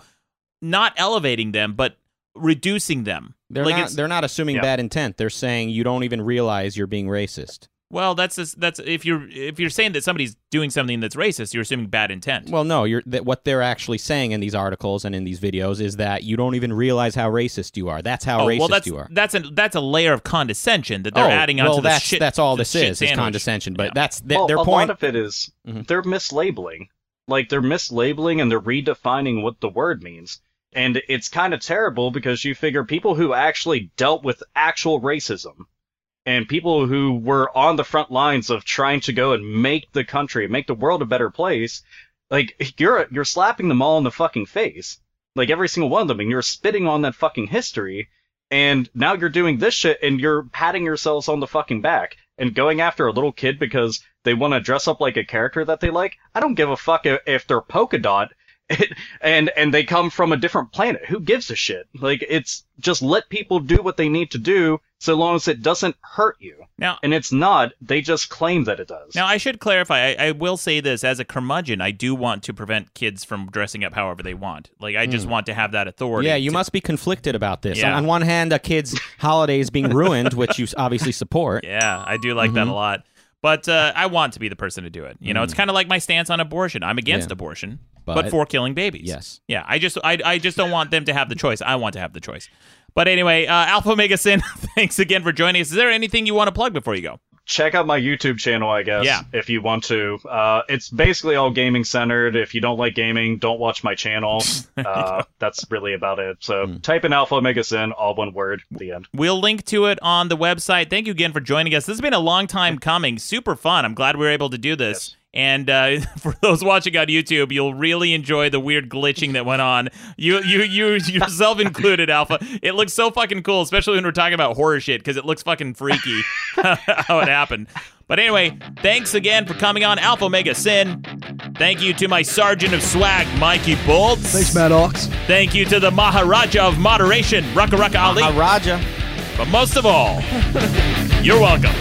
not elevating them but reducing them. They're like not. They're not assuming Yeah. bad intent. They're saying you don't even realize you're being racist. Well, that's just, that's if you're if you're saying that somebody's doing something that's racist, you're assuming bad intent. Well, no. You're that what they're actually saying in these articles and in these videos is that you don't even realize how racist you are. That's how oh, racist well, that's you are. that's a that's a layer of condescension that they're oh, adding well, onto the that's shit. that's all this shit is is condescension. But that's th- well, their a point. lot of it is Mm-hmm. they're mislabeling. Like they're mislabeling and they're redefining what the word means. And it's kind of terrible because you figure people who actually dealt with actual racism and people who were on the front lines of trying to go and make the country, make the world a better place, like you're you're slapping them all in the fucking face. Like every single one of them and you're spitting on that fucking history and now you're doing this shit and you're patting yourselves on the fucking back and going after a little kid because they want to dress up like a character that they like. I don't give a fuck if, if they're polka dot [LAUGHS] and and they come from a different planet. Who gives a shit? Like it's just let people do what they need to do so long as it doesn't hurt you. Now, and it's not. They just claim that it does. Now, I should clarify. I, I will say this as a curmudgeon, I do want to prevent kids from dressing up however they want. Like, I just Mm. want to have that authority. Yeah, you to- must be conflicted about this. Yeah. On, on one hand, a kid's holiday is being ruined, which you obviously support. [LAUGHS] Yeah, I do like that Mhm. a lot. But uh, I want to be the person to do it. You know, it's Mm. kind of like my stance on abortion. I'm against Yeah. abortion, but, But- for killing babies. Yes. Yeah, I just I, I just don't want them to have the choice. I want to have the choice. But anyway, uh, Alpha Omega Sin, [LAUGHS] thanks again for joining us. Is there anything you want to plug before you go? Check out my YouTube channel, I guess. Yeah. If you want to, uh, it's basically all gaming centered. If you don't like gaming, don't watch my channel. [LAUGHS] Uh, that's really about it. So Hmm. type in Alpha Omega Sin, all one word. At the end. We'll link to it on the website. Thank you again for joining us. This has been a long time coming. Super fun. I'm glad we were able to do this. And uh, [LAUGHS] for those watching on YouTube, you'll really enjoy the weird glitching that went on. You, you, you yourself included, Alpha. It looks so fucking cool, especially when we're talking about horror shit, because it looks fucking freaky [LAUGHS] how it happened. But anyway, thanks again for coming on Alpha Omega Sin. Thank you to my Sergeant of Swag, Mikey Bolts. Thanks, Maddox. Thank you to the Maharaja of Moderation, Rucka Rucka Ali. Maharaja. But most of all, [LAUGHS] you're welcome.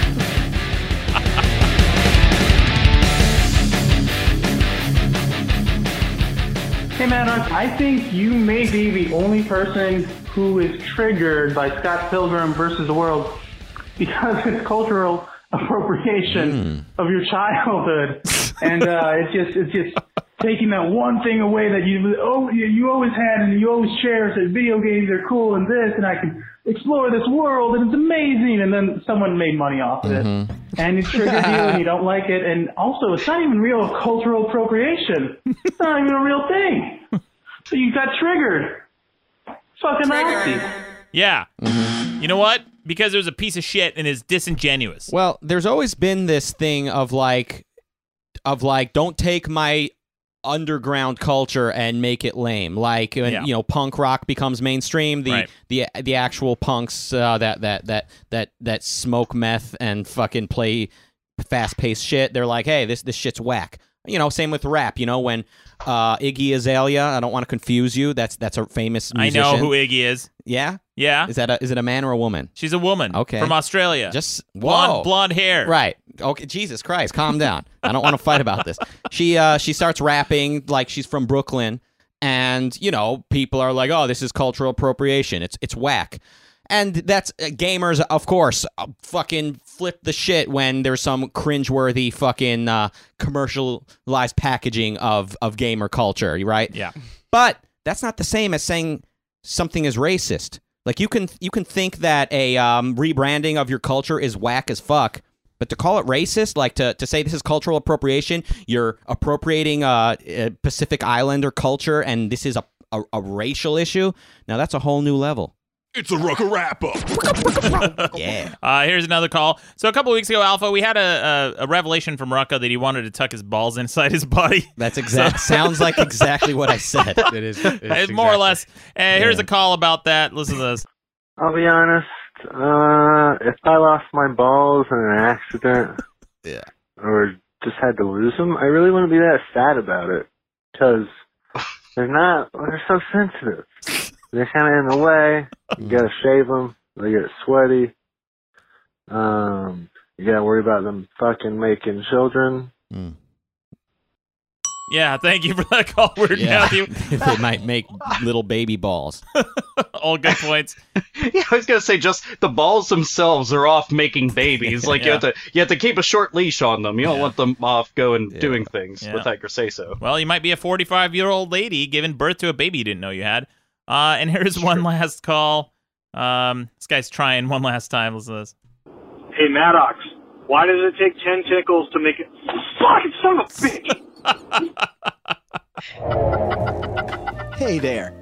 Hey Maddox, I think you may be the only person who is triggered by Scott Pilgrim versus the World because it's cultural [LAUGHS] appropriation of your childhood, and uh, it's just it's just taking that one thing away that you oh you, you always had and you always cherished that video games are cool and this and I can explore this world and it's amazing, and then someone made money off of it mm-hmm. and it triggered you and you don't like it. And also, it's not even real cultural appropriation. It's not even a real thing. So you got triggered. Fucking Nazi. Yeah. Mm-hmm. You know what? Because it was a piece of shit and is disingenuous. Well, there's always been this thing of like, of like, don't take my underground culture and make it lame. Like when Yeah. you know punk rock becomes mainstream, the Right. the the actual punks uh, that that that that that smoke meth and fucking play fast paced shit. They're like, hey, this this shit's whack. You know, same with rap. You know, when uh, Iggy Azalea, I don't want to confuse you. That's that's a famous. Musician. I know who Iggy is. Yeah. Yeah. Is that a, is it a man or a woman? She's a woman. Okay. From Australia. Just blonde, blonde hair. Right. Okay. Jesus Christ. Calm down. I don't want to fight about this. She uh she starts rapping like she's from Brooklyn, and you know people are like, oh, this is cultural appropriation. It's it's whack. And that's uh, gamers, of course, uh, fucking flip the shit when there's some cringeworthy fucking uh, commercialized packaging of of gamer culture, right? Yeah. But that's not the same as saying something is racist. Like you can you can think that a um, rebranding of your culture is whack as fuck, but to call it racist, like to, to say this is cultural appropriation, you're appropriating uh, a Pacific Islander culture, and this is a, a, a racial issue. Now that's a whole new level. It's a Rucka wrap up. [LAUGHS] Yeah. Uh, here's another call. So a couple weeks ago, Alpha, we had a, a, a revelation from Rucka that he wanted to tuck his balls inside his body. That's [LAUGHS] exact. sounds like exactly what I said. [LAUGHS] It is. Uh, More or less. Uh, Here's a call about that. Listen to this. I'll be honest. Uh, if I lost my balls in an accident, yeah, or just had to lose them, I really wouldn't be that sad about it because they're not. They're so sensitive. They're kind of in the way. You gotta shave them. They get sweaty. Um, you gotta worry about them fucking making children. Yeah, thank you for that call word, Yeah, Matthew. [LAUGHS] they might make little baby balls. [LAUGHS] All good points. [LAUGHS] Yeah, I was gonna say just the balls themselves are off making babies. Like you have to you have to keep a short leash on them. You don't want them off going doing things Yeah. without your say so. Well, you might be a 45 year old lady giving birth to a baby you didn't know you had. Uh, and [LAUGHS] here's one last call. Um, this guy's trying one last time. Listen to this. Hey, Maddox, why does it take 10 tickles to make it. Fucking son of a bitch! [LAUGHS] Hey there.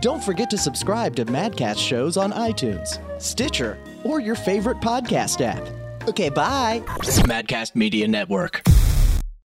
Don't forget to subscribe to Madcast shows on iTunes, Stitcher, or your favorite podcast app. Okay, bye. Madcast Media Network.